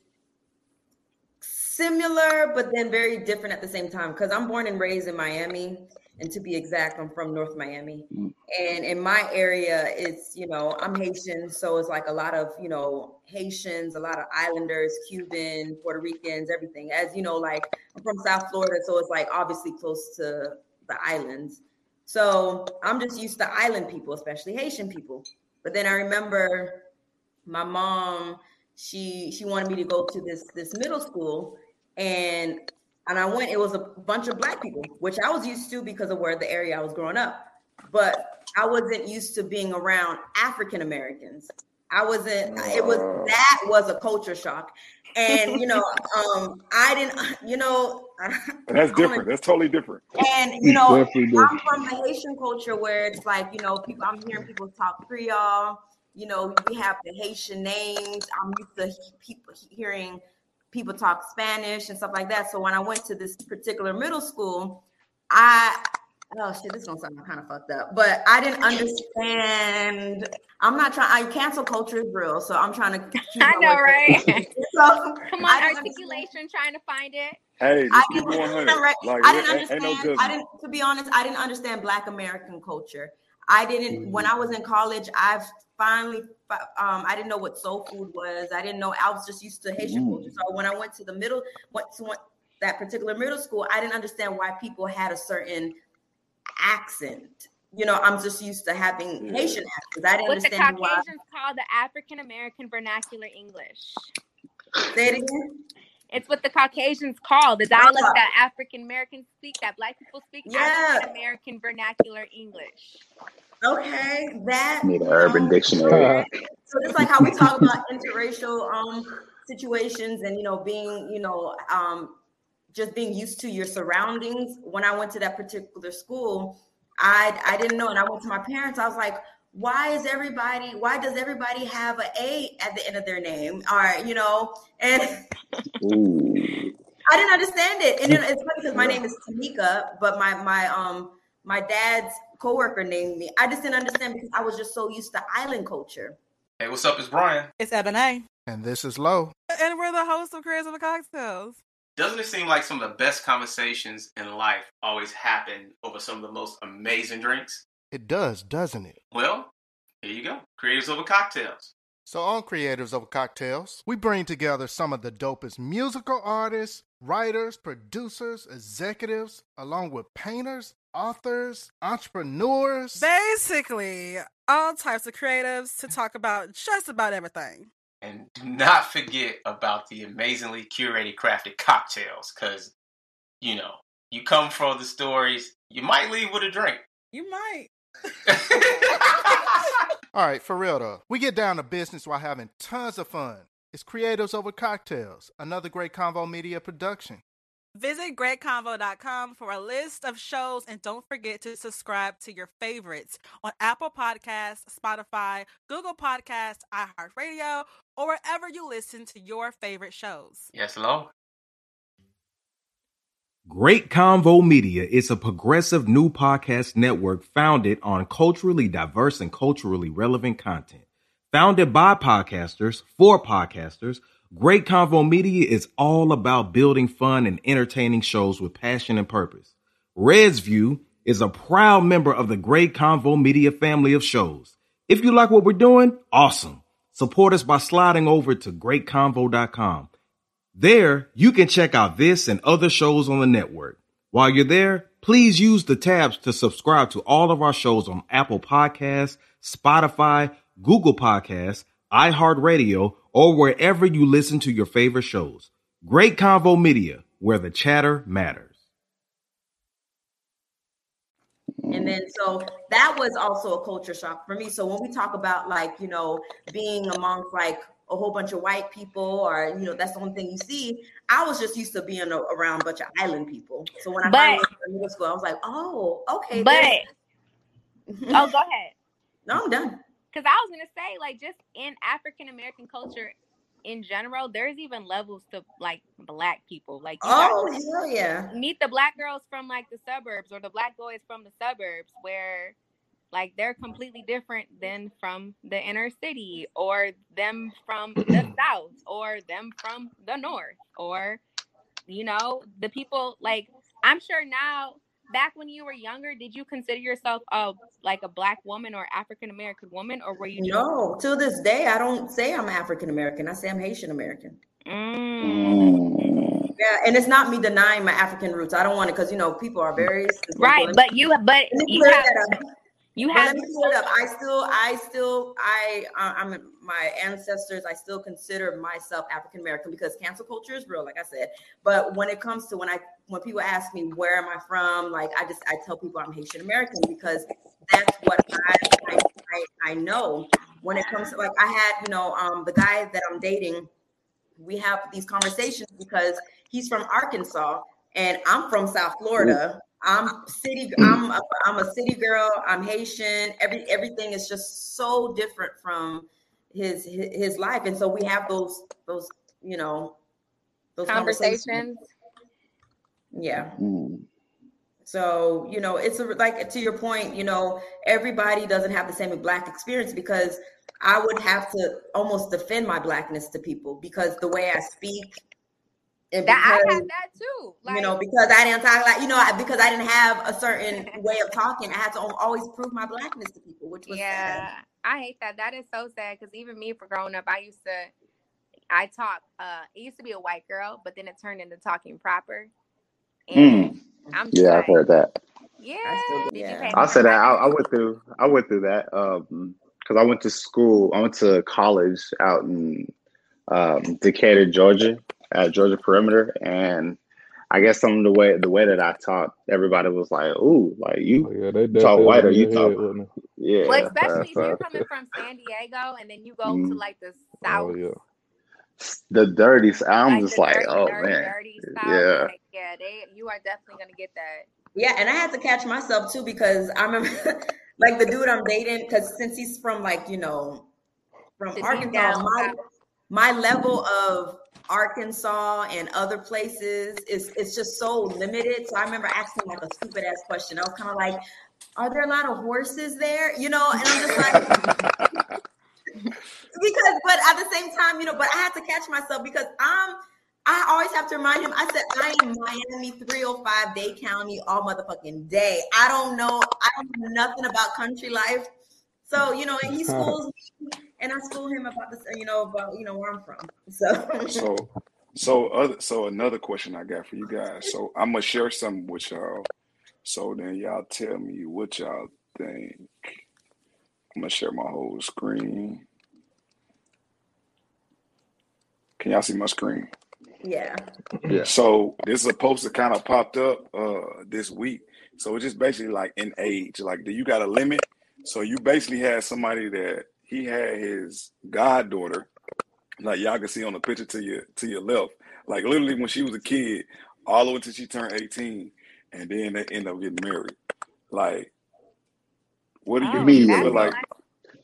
similar, but then very different at the same time. Because I'm born and raised in Miami, and to be exact, I'm from North Miami. Mm. And in my area, it's you know I'm Haitian, so it's like a lot of you know Haitians, a lot of Islanders, Cuban, Puerto Ricans, everything. As you know, like I'm from South Florida, so it's like obviously close to the islands. So I'm just used to island people, especially Haitian people. But then I remember my mom, she she wanted me to go to this this middle school, and and I went. It was a bunch of black people, which I was used to because of where the area I was growing up. But I wasn't used to being around African Americans. I wasn't. It was that was a culture shock, and you know, um, I didn't. You know, That's different. That's totally different. and you know, I'm from the Haitian culture where it's like, you know, people I'm hearing people talk Creole, you know, we have the Haitian names. I'm used to people hearing people talk Spanish and stuff like that. So when I went to this particular middle school, I oh shit, this is gonna sound kind of fucked up, but I didn't understand. I'm not trying. I cancel culture is real, so I'm trying to. I know, right? so, Come on, didn't articulation, trying to find it. Hey, I didn't, right. Like, I didn't ain't no understand. I didn't, to be honest, I didn't understand Black American culture. I didn't. When Mm-hmm. I was in college, I've finally. Fi- Um, I didn't know what soul food was. I didn't know. I was just used to Haitian culture. So when I went to the middle, went to one, that particular middle school, I didn't understand why people had a certain accent. You know, I'm just used to having Haitian accents. I didn't understand What the understand why. Caucasians call the African American vernacular English. Say it again. It's what the Caucasians call the dialect that African Americans speak, that Black people speak. Yeah. African American vernacular English. Okay, that Need an urban dictionary. so just like how we talk about interracial um situations and you know being you know um just being used to your surroundings when i went to that particular school i i didn't know and i went to my parents i was like why is everybody why does everybody have a a at the end of their name? Or you know and I didn't understand it, and then it's funny because my name is Tamika, but my my um my dad's coworker named me. I just didn't understand because I was just so used to island culture. Hey, what's up? It's Brian. It's Ebony. And this is Low. And we're the hosts of Creators of the Cocktails. Doesn't it seem like some of the best conversations in life always happen over some of the most amazing drinks? It does, doesn't it? Well, here you go. Creators over cocktails. So, on Creators Over Cocktails, we bring together some of the dopest musical artists, writers, producers, executives, along with painters, authors, entrepreneurs. Basically, all types of creatives to talk about just about everything. And do not forget about the amazingly curated crafted cocktails, because, you know, you come for the stories, you might leave with a drink. You might. All right, for real though, we get down to business while having tons of fun. It's Creators Over Cocktails, another great Convo Media production. Visit greatconvo.com for a list of shows and don't forget to subscribe to your favorites on Apple Podcasts, Spotify, Google Podcasts, iHeartRadio, or wherever you listen to your favorite shows. Yes, hello? Great Convo Media is a progressive new podcast network founded on culturally diverse and culturally relevant content. Founded by podcasters for podcasters, Great Convo Media is all about building fun and entertaining shows with passion and purpose. Red's View is a proud member of the Great Convo Media family of shows. If you like what we're doing, awesome. Support us by sliding over to greatconvo.com. There, you can check out this and other shows on the network. While you're there, please use the tabs to subscribe to all of our shows on Apple Podcasts, Spotify, Google Podcasts, iHeartRadio, or wherever you listen to your favorite shows. Great Convo Media, where the chatter matters. And then so that was also a culture shock for me. So when we talk about like, you know, being amongst like a whole bunch of white people or you know that's the only thing you see i was just used to being a, around a bunch of island people so when i But- finally went to middle school i was like oh okay But there's- oh, go ahead. no i'm done Because I was gonna say, like, just in African American culture in general, there's even levels to like black people. Like, you Oh, got- hell yeah. meet the black girls from like the suburbs or the black boys from the suburbs, where like they're completely different than from the inner city, or them from the south, or them from the north, or you know, the people like I'm sure now. Back when you were younger, did you consider yourself a like a black woman or African American woman, or were you no to this day i don't say i'm african american i say i'm haitian american Mm. yeah and it's not me denying my african roots i don't want to because you know people are very right? But you, but you have, you have let me clear it up. I still, I still, I, uh, I'm my ancestors. I still consider myself African American because cancel culture is real, like I said. But when it comes to when I, when people ask me where am I from, like I just, I tell people I'm Haitian American because that's what I, I, I, know. When it comes to like, I had, you know, um, the guy that I'm dating, we have these conversations because he's from Arkansas and I'm from South Florida. I'm city. I'm a, I'm a city girl. I'm Haitian. Every everything is just so different from his his, his life, and so we have those those you know those conversations. Yeah. Mm. So you know, it's a, like to your point. You know, everybody doesn't have the same black experience because I would have to almost defend my blackness to people because the way I speak. And That I had that too. you know, because I didn't talk like you know, because I didn't have a certain way of talking, I had to always prove my blackness to people, which was Yeah, sad. I hate that. That is so sad because even me, for growing up, I used to, I talk. Uh, it used to be a white girl, but then it turned into talking proper. And I'm just Mm. Yeah, I've heard that. yeah. Did you pay I'll say that I, I went through. I went through that Um because I went to school. I went to college out in um, Decatur, Georgia, at Georgia Perimeter, and I guess some of the way the way that I talk, everybody was like, "Ooh, like you Oh, yeah, they talk definitely white or you talk." Head, wasn't it? Yeah, Well, especially if you're coming from San Diego and then you go to mm, like the Oh south, yeah. the dirty. I'm like just like, dirty, oh dirty, man, dirty south. yeah. Like, yeah, they you are definitely gonna get that. Yeah, and I had to catch myself too because I remember, like the dude I'm dating, because since he's from like you know, from The Arkansas, my my level of Arkansas and other places is it's just so limited. So I remember asking like a stupid ass question. I was kind of like, "Are there a lot of horses there?" You know, and I'm just like, because but at the same time, you know, but I had to catch myself because I'm I always have to remind him, I said, I am Miami 305 Dade County all motherfucking day. I don't know, I don't know nothing about country life. So, you know, and he schools me and I school him about this, you know, about you know where I'm from. So So, so other, so another question I got for you guys. So I'm gonna share something with y'all. So then y'all tell me what y'all think. I'm gonna share my whole screen. Can y'all see my screen? yeah. Yeah. So this is a post that kind of popped up uh this week. So it's just basically like in age. Like, do you got a limit? So you basically had somebody that he had his goddaughter, like y'all can see on the picture to your to your left. Like literally when she was a kid, all the way until she turned 18, and then they end up getting married. Like, what do you, Oh, do you that's feel my like?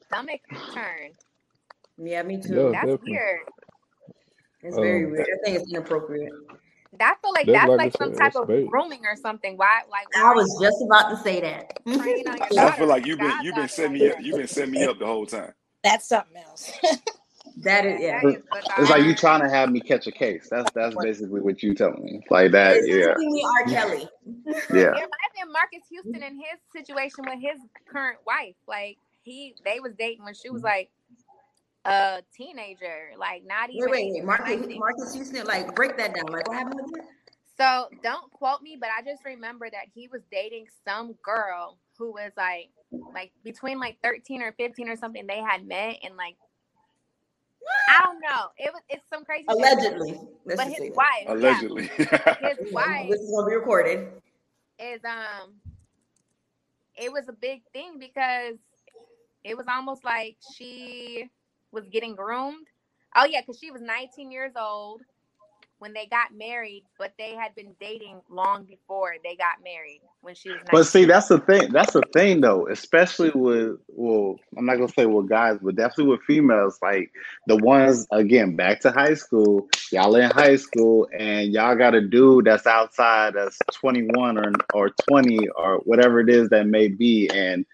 stomach turn. Yeah, me Yeah, too. That's definitely. weird. It's very Um, weird. I think it's inappropriate. I feel like that's that's like like some type of bait. grooming or something. Why, like, why I was you just about to say that. preying on your So I feel like you've been you've been goddaughter setting me up. You've been setting me up the whole time. That's something else. That is yeah. That is It's like you trying to have me catch a case. That's that's basically what you telling me. Like that, It's yeah, giving me R. Kelly. yeah. It might Marques Houston in his situation with his current wife. Like he, they was dating when she was mm-hmm. like a teenager, like not Wait, even wait, wait. Marques Marques Houston, like break that down. Like what happened with that? So don't quote me, but I just remember that he was dating some girl who was like, like between like 13 or 15 or something. They had met and like, I don't know. It was it's some crazy shit. Allegedly. Let's But just his say that. wife, yeah, Allegedly. his wife this is gonna be recorded. is um it was a big thing because it was almost like she was getting groomed. Oh yeah, because she was 19 years old when they got married, but they had been dating long before they got married when she was 19. But see, that's the thing. That's the thing, though. Especially with well, I'm not gonna say with guys, but definitely with females. Like the ones again, back to high school. Y'all in high school, and y'all got a dude that's outside that's 21 or or 20 or whatever it is that may be, and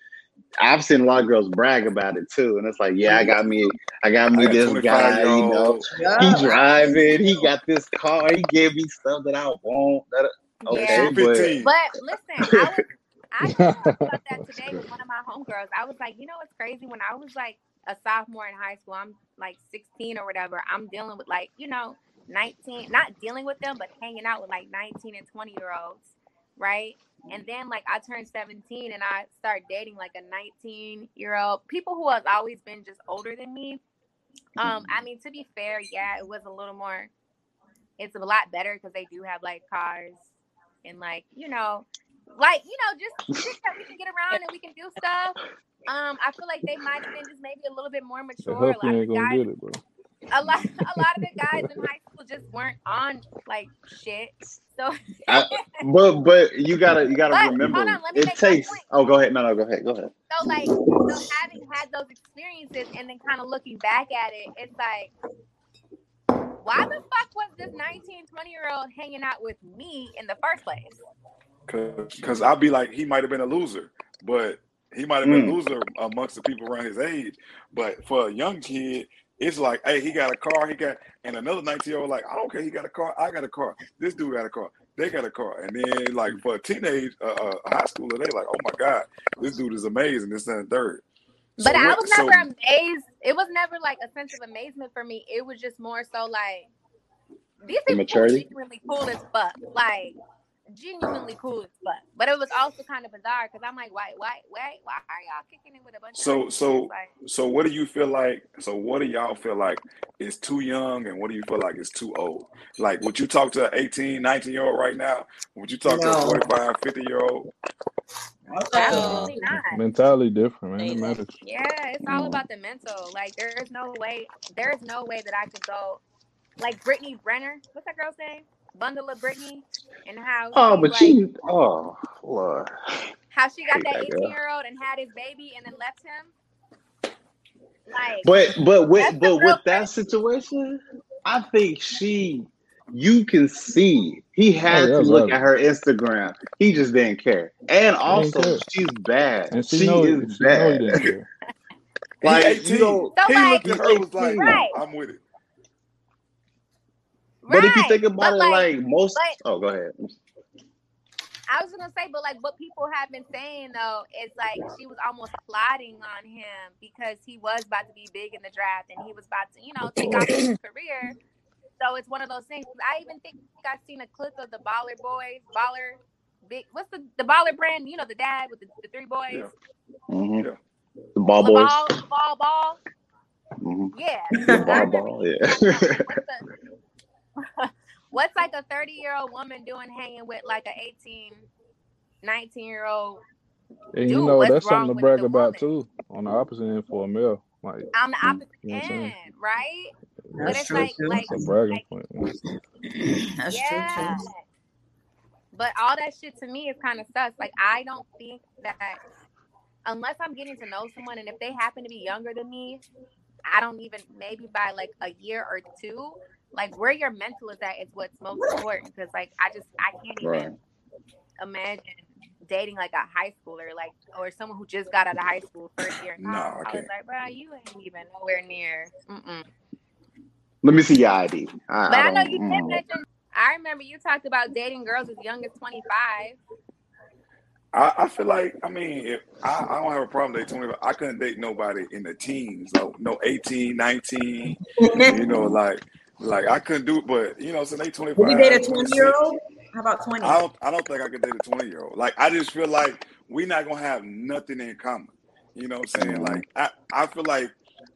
I've seen a lot of girls brag about it too, and it's like, yeah, I got me, I got me got this guy, year you know, old. Yeah. he driving, he got this car, he gave me stuff that I want. That And Yeah. okay, but But listen, I was I just talked about that today with one of my homegirls. I was like, you know what's crazy? When I was like a sophomore in high school, I'm like 16 or whatever. I'm dealing with like, you know, 19, not dealing with them, but hanging out with like 19 and 20 year olds, right? And then like I turned 17 and I started dating like a 19 year old people who have always been just older than me. Um, I mean, to be fair, yeah, it was a little more. It's a lot better because they do have like cars and like you know, like you know, just shit that we can get around and we can do stuff. Um, I feel like they might have been just maybe a little bit more mature. A help lot you of ain't the gonna guys, it. A lot, a lot of the guys in high school just weren't on like shit. So, I, but but you gotta you gotta but hold remember on, let me it make takes. point. Oh, go ahead. No, no, go ahead. Go ahead. So like, so having had those experiences and then kind of looking back at it, it's like, why the fuck was this 19, 20 year old hanging out with me in the first place? Cause, cause I'd be like, he might have been a loser, but he might have been a Mm. loser amongst the people around his age. But for a young kid, it's like, hey, he got a car, he got, and another 19 year old, like, I don't care, he got a car, I got a car, this dude got a car, they got a car. And then, like, for a teenage, uh, uh, high schooler, they like, oh my God, this dude is amazing, this and the third. So But I what, was so, never amazed. It was never like a sense of amazement for me. It was just more so like these people were Immaturity. genuinely cool as fuck. Like genuinely cool as fuck. But it was also kind of bizarre because I'm like, why, why, why, why are y'all kicking it with a bunch So of so like? so what do you feel like? So what do y'all feel like is too young and what do you feel like is too old? Like would you talk to an 18, 19 year old right now? Would you talk to a 45, 50 year old? Absolutely not. Mentality different, man. It matters. Yeah, it's all about the mental. Like there is no way, there is no way that I could go like Brittany Renner. What's that girl's name? Bundle of Brittany, and how Oh, she but like she, oh Lord, how she got that that 18 girl. year old and had his baby and then left him. Like But but with but real with that situation, I think she, you can see he Oh had yeah, to look at her Instagram. He just didn't care, and also care, she's bad. and she She know is she bad. didn't care. He like you 18. don't. so He like looked at her was like, 18. right, I'm with it. But if you think about But it, like, like most. but Oh, go ahead. I was gonna say, but like what people have been saying though is like she was almost plotting on him because he was about to be big in the draft and he was about to, you know, take off his career. So it's one of those things. I even think I've seen a clip of the Baller Boys, Baller, big. What's the the Baller brand? You know, the dad with the, the three boys, Yeah. hmm Yeah. The ball boys. LaVar, Ball, Ball. hmm Yeah, The ball ball. Yeah. what's the what's like a 30 year old woman doing hanging with like a 18, 19 year old And you know What's that's something wrong to with brag about woman? too. On the opposite end for a male, like On the you opposite know what I'm saying. end, right? But That's it's true like too. like It's a bragging like point. That's yeah. true too. But all that shit to me is kind of sus. Like I don't think that unless I'm getting to know someone and if they happen to be younger than me, I don't even maybe by like a year or two, like where your mental is at is what's most important. Because like I just I can't Right. even imagine dating like a high schooler, like or someone who just got out of high school first year No, college. I I was can't. like, bro, you ain't even nowhere near. Mm-mm. Let me see your ID. I, But I I know you did Mm. mention. I remember you talked about dating girls as young as twenty five. I, I feel like I mean if I, I don't have a problem dating 20 I couldn't date nobody in the teens no no 18 19 you know like like I couldn't do it but you know so they Would you date a twenty year old? How about 20? I don't I don't think I could date a 20 year old like I just feel like we not gonna have nothing in common you know what I'm saying Mhm. like I, I feel like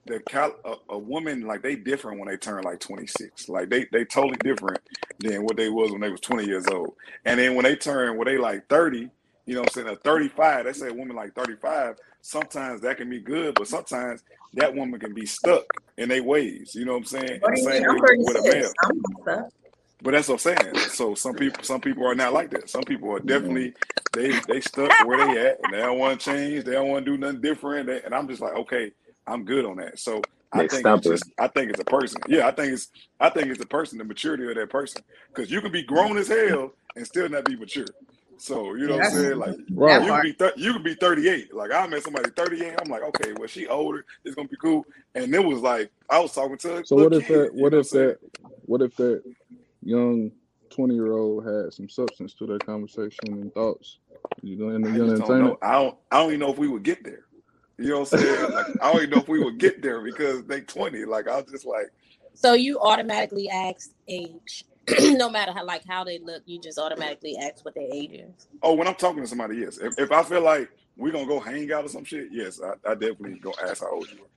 the cal- a, a woman like they different when they turn like 26 like they they totally different than what they was when they was 20 years old and then when they turn when they like 30 you know what I'm saying at 35 they say a woman like 35 sometimes that can be good but sometimes that woman can be stuck in their ways you know what I'm saying What and do you mean? I'm way with a 36. male I'm but that's what I'm saying. So some people, some people are not like that. Some people are definitely they they stuck where they at, and they don't want to change. They don't want to do nothing different. They- And I'm just like, okay, I'm good on that. So I They think it's stubborn. just, I think it's a person. Yeah, I think it's, I think it's the person, the maturity of that person. Because you can be grown as hell and still not be mature. So you know what I'm saying? Like Right. you can part. be thir- you can be 38. Like I met somebody 38. I'm like, okay, well she older. It's gonna be cool. And it was like I was talking to a So what if kid. that? What know what I'm if that? What if that young twenty year old had some substance to their conversation and thoughts? You gonna I you gonna don't know. I don't. I don't even know if we would get there. You know what I'm saying? Like I don't even know if we would get there because they 20. Like I was just like, So you automatically ask age, no matter how like how they look. You just automatically ask what their age is. oh, when I'm talking to somebody, yes. If, if I feel like we're gonna go hang out or some shit, yes, I, I definitely go ask how old you are.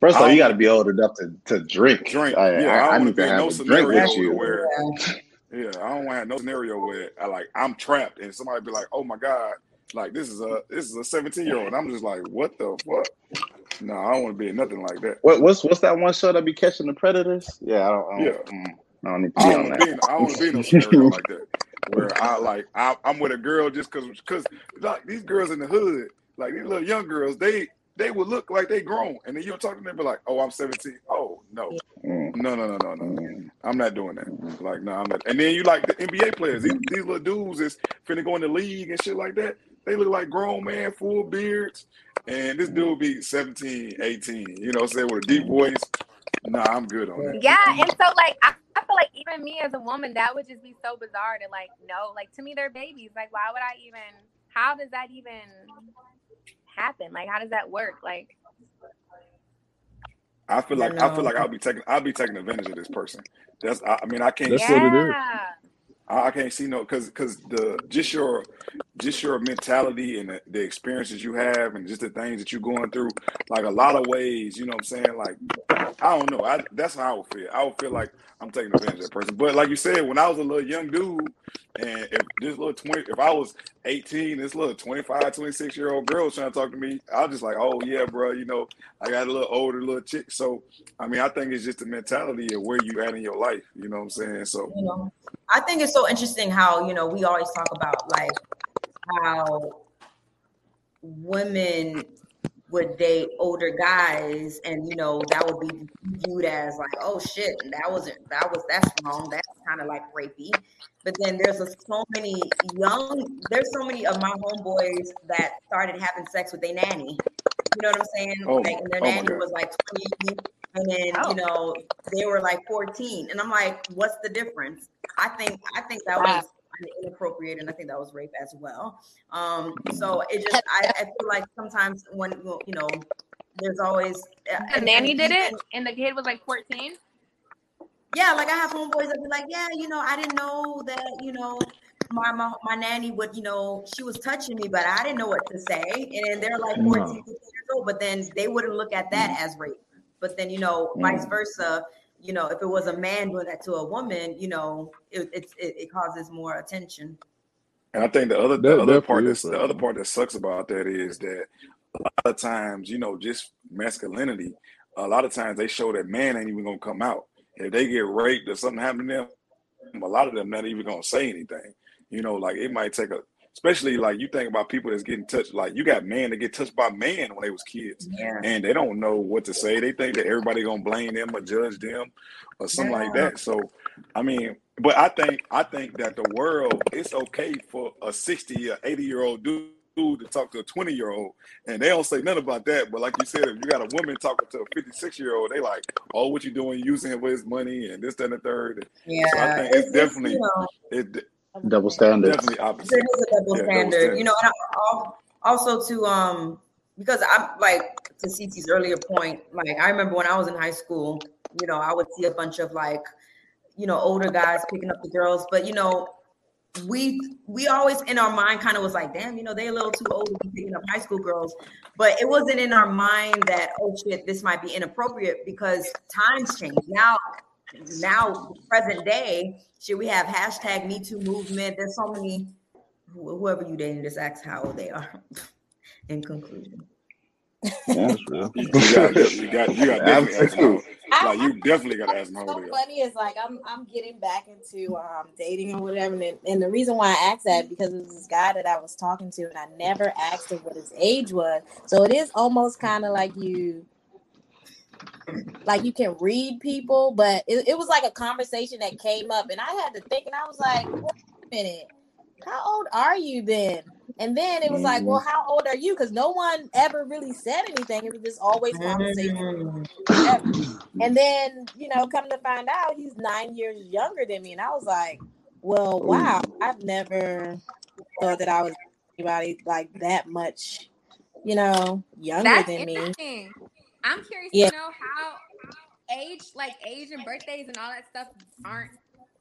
First of all, you got to be old enough to, to drink. drink. I, Yeah, I I, I don't want need to to be in have no a drink scenario with you. where, Yeah. yeah, I don't want to have no scenario where I like I'm trapped and somebody be like, oh my god, like this is a this is a 17 year old. I'm just like, what the fuck? No, I don't want to be nothing like that. What, what's what's that one show that be catching the predators? Yeah, I don't, I Yeah. don't, mm, I don't need to be don't on want to in. I don't want to be in no scenario like that where I like I, I'm with a girl just because because like these girls in the hood, like these little young girls, they they would look like they grown, and then you'll talk to them, be like, "Oh, I'm 17." Oh no, Mm, no, no, no, no, no, no. mm, I'm not doing that. Like, no, I'm not. And then you like the NBA players. These, these little dudes is finna go in the league and shit like that. They look like grown man, full beards, and this dude be 17, 18. You know, what with a deep voice. Nah, I'm good on that. Yeah, and so like I, I feel like even me as a woman, that would just be so bizarre to like know. Like to me, they're babies. Like why would I even? How does that even happen? Like how does that work? Like I feel like I feel like I'll be taking I'll be taking advantage of this person. That's I, I mean I can't That's what it is. yeah, I I can't see no because because the just your just your mentality and the, the experiences you have and just the things that you're going through, like a lot of ways, you know what I'm saying? Like I don't know. I that's how I would feel. I would feel like I'm taking advantage of that person. But like you said, when I was a little young dude, and if this little 20, if I was 18, this little 25, 26 year old girl was trying to talk to me, I was just like, oh yeah, bro, you know, I got a little older little chick. So I mean, I think it's just the mentality of where you at in your life. You know what I'm saying? So you know i think it's so interesting how you know we always talk about like how women would date older guys and you know that would be viewed as like oh shit that wasn't that was that's wrong that's kind of like rapey. But then there's a, so many young there's so many of my homeboys that started having sex with their nanny. You know what i'm saying? Oh, like and their oh my nanny was like 20 and then you oh. know they were like 14 and i'm like what's the difference? I think i think that was inappropriate and i think that was rape as well um so it just i, I feel like sometimes when you know there's always The and- nanny and did it, and the kid was like 14. yeah, like I have homeboys that be like, yeah, you know, I didn't know that, you know, my, my my nanny would, you know, she was touching me, but I didn't know what to say. And they're like 14, 15 years old, but then they wouldn't look at that as rape. But then, you know, vice versa, you know, if it was a man doing that to a woman, you know, it it's it, it causes more attention. And I think the other That the other part is that's the other part that sucks about that is that a lot of times, you know, just masculinity, a lot of times they show that man ain't even gonna come out. If they get raped or something happen to them, a lot of them not even gonna say anything. You know, like it might take a especially like you think about people that's getting touched, like you got men that get touched by men when they was kids. Yeah. And they don't know what to say. They think that everybody gonna blame them or judge them or something like that. So I mean, but I think I think that the world it's okay for a 60 or 80 year old dude to talk to a 20 year old and they don't say nothing about that. But like you said, if you got a woman talking to a 56 year old, they like, oh, what you doing using him with his money and this, that, and the third. So I Yeah, think it's, it's, it's definitely you know, it Double standards. definitely opposite. There is a double Yeah, double standard, you know, and I, also to um because I'm like to CT's earlier point, like I remember when I was in high school, you know, I would see a bunch of like, you know, older guys picking up the girls, but you know, we we always in our mind kind of was like, damn, you know, they a little too old to be picking up high school girls, but it wasn't in our mind that oh shit, this might be inappropriate because times change now. Now, present day, should we have hashtag Me Too movement? There's so many. wh- Whoever you dating, just ask how old they are. In conclusion, That's real. You got you got you got definitely ask them how, like you definitely gotta ask them how old so they are. funny is like I'm I'm getting back into um dating or whatever, and, and the reason why I asked that because it was this guy that I was talking to, and I never asked him what his age was. So it is almost kind of like you, like you can read people, but it, it was like a conversation that came up, and I had to think, and I was like, wait a minute, how old are you then? And then it was like, well, mm-hmm. how old are you? Because no one ever really said anything. It was just always conversation. Mm-hmm. And then, you know, come to find out he's nine years younger than me. And I was like, well, wow, I've never thought that I was anybody like that much, you know, younger That's than me. I'm curious Yeah. to know how age, like age and birthdays and all that stuff, aren't.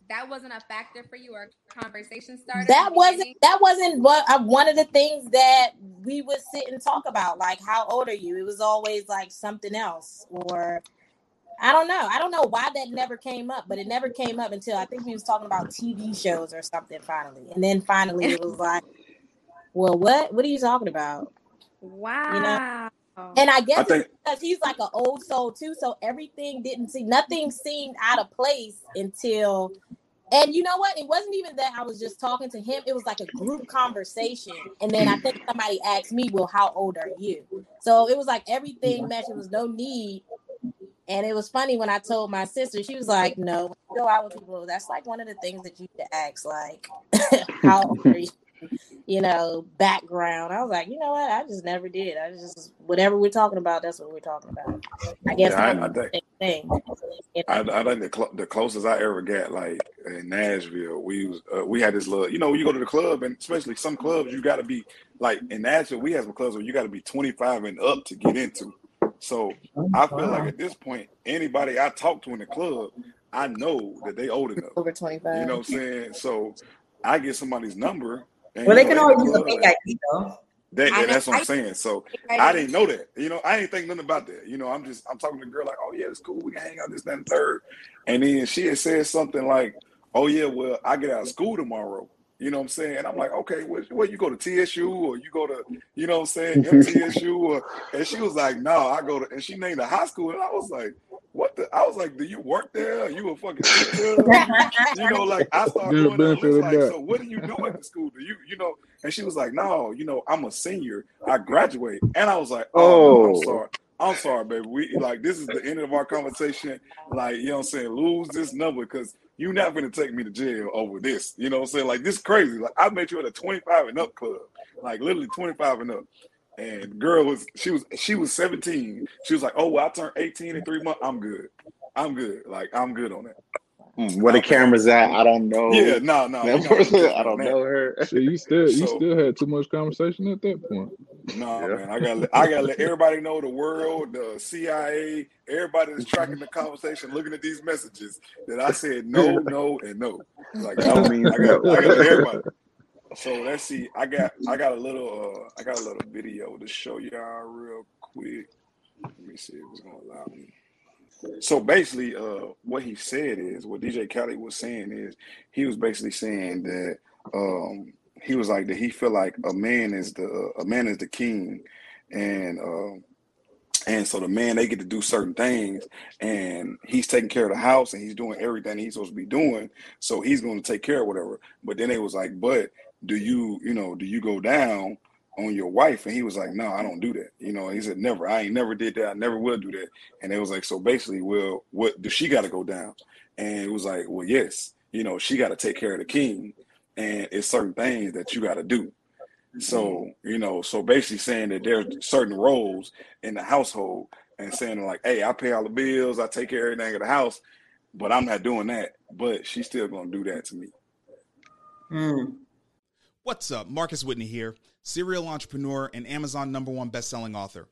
That wasn't a factor for you or conversation starter. That wasn't that wasn't what uh, one of the things that we would sit and talk about. Like, how old are you? It was always like something else, or I don't know. I don't know why that never came up, but it never came up until I think we was talking about TV shows or something finally, and then finally it was like, well, what? What are you talking about? Wow. And I guess I it's think because he's like an old soul too, so everything didn't see nothing seemed out of place until and you know what? It wasn't even that I was just talking to him, it was like a group conversation. And then I think somebody asked me, Well, how old are you? So it was like everything matched, there was no need. And it was funny when I told my sister, she was like, No, go out with people, that's like one of the things that you should ask, like, how old are you? You know, background. I was like, you know what? I just never did. I just whatever we're talking about, that's what we're talking about. I guess Yeah, I- I'm the think- same thing. You I. I think the cl- the closest I ever got, like in Nashville, we was uh, we had this little, you know, you go to the club, and especially some clubs, you got to be like in Nashville, we have some clubs where you got to be 25 and up to get into. So I feel like at this point, anybody I talk to in the club, I know that they old enough. Over 25. You know what I'm saying? So I get somebody's number. And Well, they know, can in always the use a club, fake ID though. that, I know- that's what I'm saying. So I I didn't know that. You know, I didn't think nothing about that. You know, I'm just I'm talking to the girl like, oh yeah, it's cool. We can hang out this, that, and third. And then she had said something like, oh yeah, well I get out of school tomorrow. You know what I'm saying? And I'm like, okay, where, where you go to TSU or you go to, you know what I'm saying, MTSU or and she was like, no, I go to and she named a high school and I was like, what the I was like, do you work there? Are you a fucking you know, like I started Get a doing that benefit list of like, so what do you do at the school? Do you, you know? And she was like, no, you know, I'm a senior. I graduate. And I was like, oh, no, I'm Oh. sorry. I'm sorry, baby. We like this is the end of our conversation. Like, you know what I'm saying? Lose this number because you're not gonna take me to jail over this. You know what I'm saying? Like this crazy. Like I met you at a 25 and up club. Like literally 25 and up. And girl was she was she was 17. She was like, Oh, well, I turned 18 in three months. I'm good. I'm good. Like I'm good on that. Mm, Where the camera's at, I don't know. Yeah, no, no. That we gonna person, I don't know her. See, you still you So- still had too much conversation at that point. No, man, I gotta let, I gotta let everybody know the world, the CIA, everybody that's tracking the conversation, looking at these messages that I said no, no, and no. Like No I, means I got. I got everybody. So let's see. I got, I got a little, uh, I got a little video to show y'all real quick. Let me see if it's gonna allow me. So basically, uh, what he said is, what DJ Khaled was saying is, he was basically saying that, um, he was like that he feel like a man is the a man is the king, and um, and so the man they get to do certain things, and he's taking care of the house and he's doing everything he's supposed to be doing, so he's going to take care of whatever. But then it was like, but do you you know do you go down on your wife? And he was like, no, I don't do that. You know, he said never. I ain't never did that. I never will do that. And it was like, so basically, well, what does she got to go down? And it was like, well, yes, you know, she got to take care of the king, and it's certain things that you got to do. So, mm-hmm. you know, so basically saying that there's certain roles in the household and saying like, hey, I pay all the bills, I take care of everything at the house, but I'm not doing that. But she's still gonna do that to me. Hmm. What's up? Marcus Whitney here, serial entrepreneur and Amazon number one best-selling author.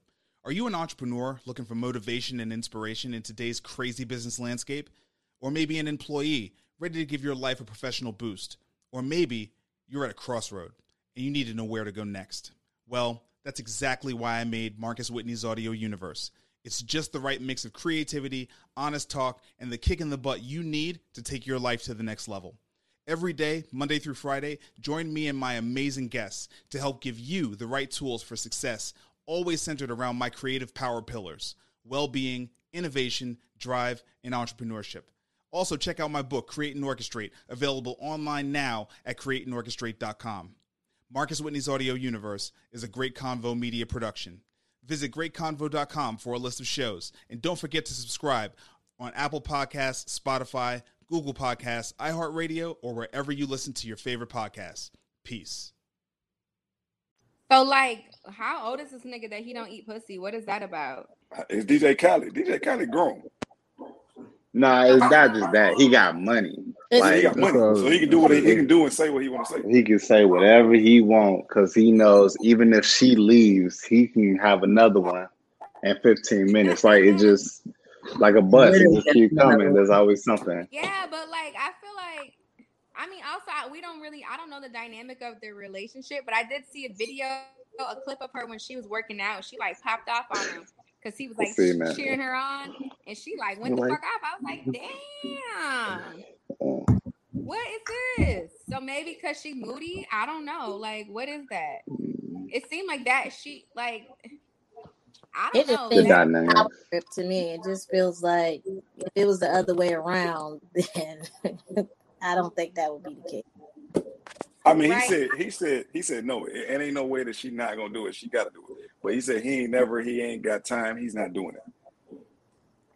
Are you an entrepreneur looking for motivation and inspiration in today's crazy business landscape? Or maybe an employee ready to give your life a professional boost? Or maybe you're at a crossroad and you need to know where to go next. Well, that's exactly why I made Marcus Whitney's Audio Universe. It's just the right mix of creativity, honest talk, and the kick in the butt you need to take your life to the next level. Every day, Monday through Friday, join me and my amazing guests to help give you the right tools for success, always centered around my creative power pillars well being, innovation, drive, and entrepreneurship. Also, check out my book, Create and Orchestrate, available online now at createandorchestrate.com. Marcus Whitney's Audio Universe is a Great Convo media production. Visit greatconvo.com for a list of shows. And don't forget to subscribe on Apple Podcasts, Spotify, Google Podcasts, iHeartRadio, or wherever you listen to your favorite podcasts. Peace. So like, how old is this nigga that he don't eat pussy? What is that about? It's DJ Khaled. DJ Khaled grown. Nah, it's not just that. He got money. Yeah, he got money, so he can do what he, he can do and say what he want to say. He can say whatever he want because he knows even if she leaves, he can have another one in 15 minutes. Like it just like a bus, it just keep coming. There's always something. Yeah, but like I feel like I mean also I- we don't really I don't know the dynamic of their relationship, but I did see a video, a clip of her when she was working out. She like popped off on him because he was like See, cheering her on, and she like went the Like- fuck off. I was like, damn. What is this? So maybe because she moody, I don't know. Like, what is that? It seemed like that. She like, I It don't just know. feels The dynamic. power trip to me. It just feels like if it was the other way around, then I don't think that would be the case. I mean, Right. he said he said he said no, it, it ain't no way that she not gonna do it. She got to do it. But he said he ain't never, he ain't got time. He's not doing it.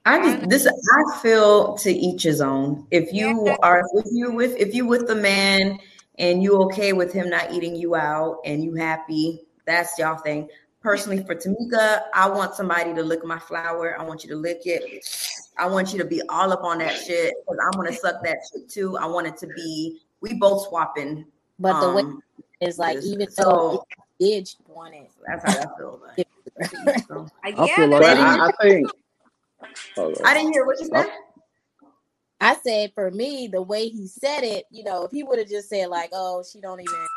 I just this I feel to each his own. If you are if you with if you with the man and you okay with him not eating you out and you happy, that's y'all thing. Personally, for Tamika, I want somebody to lick my flower. I want you to lick it. I want you to be all up on that shit because I'm gonna suck that shit too. I want it to be we both swapping. But the way um, is like this. even So- though he did want it, that's how I feel. Like. I feel like I, I think. Hold. I didn't hear what you said. I said for me, the way he said it, you know, if he would have just said like, "Oh, she don't even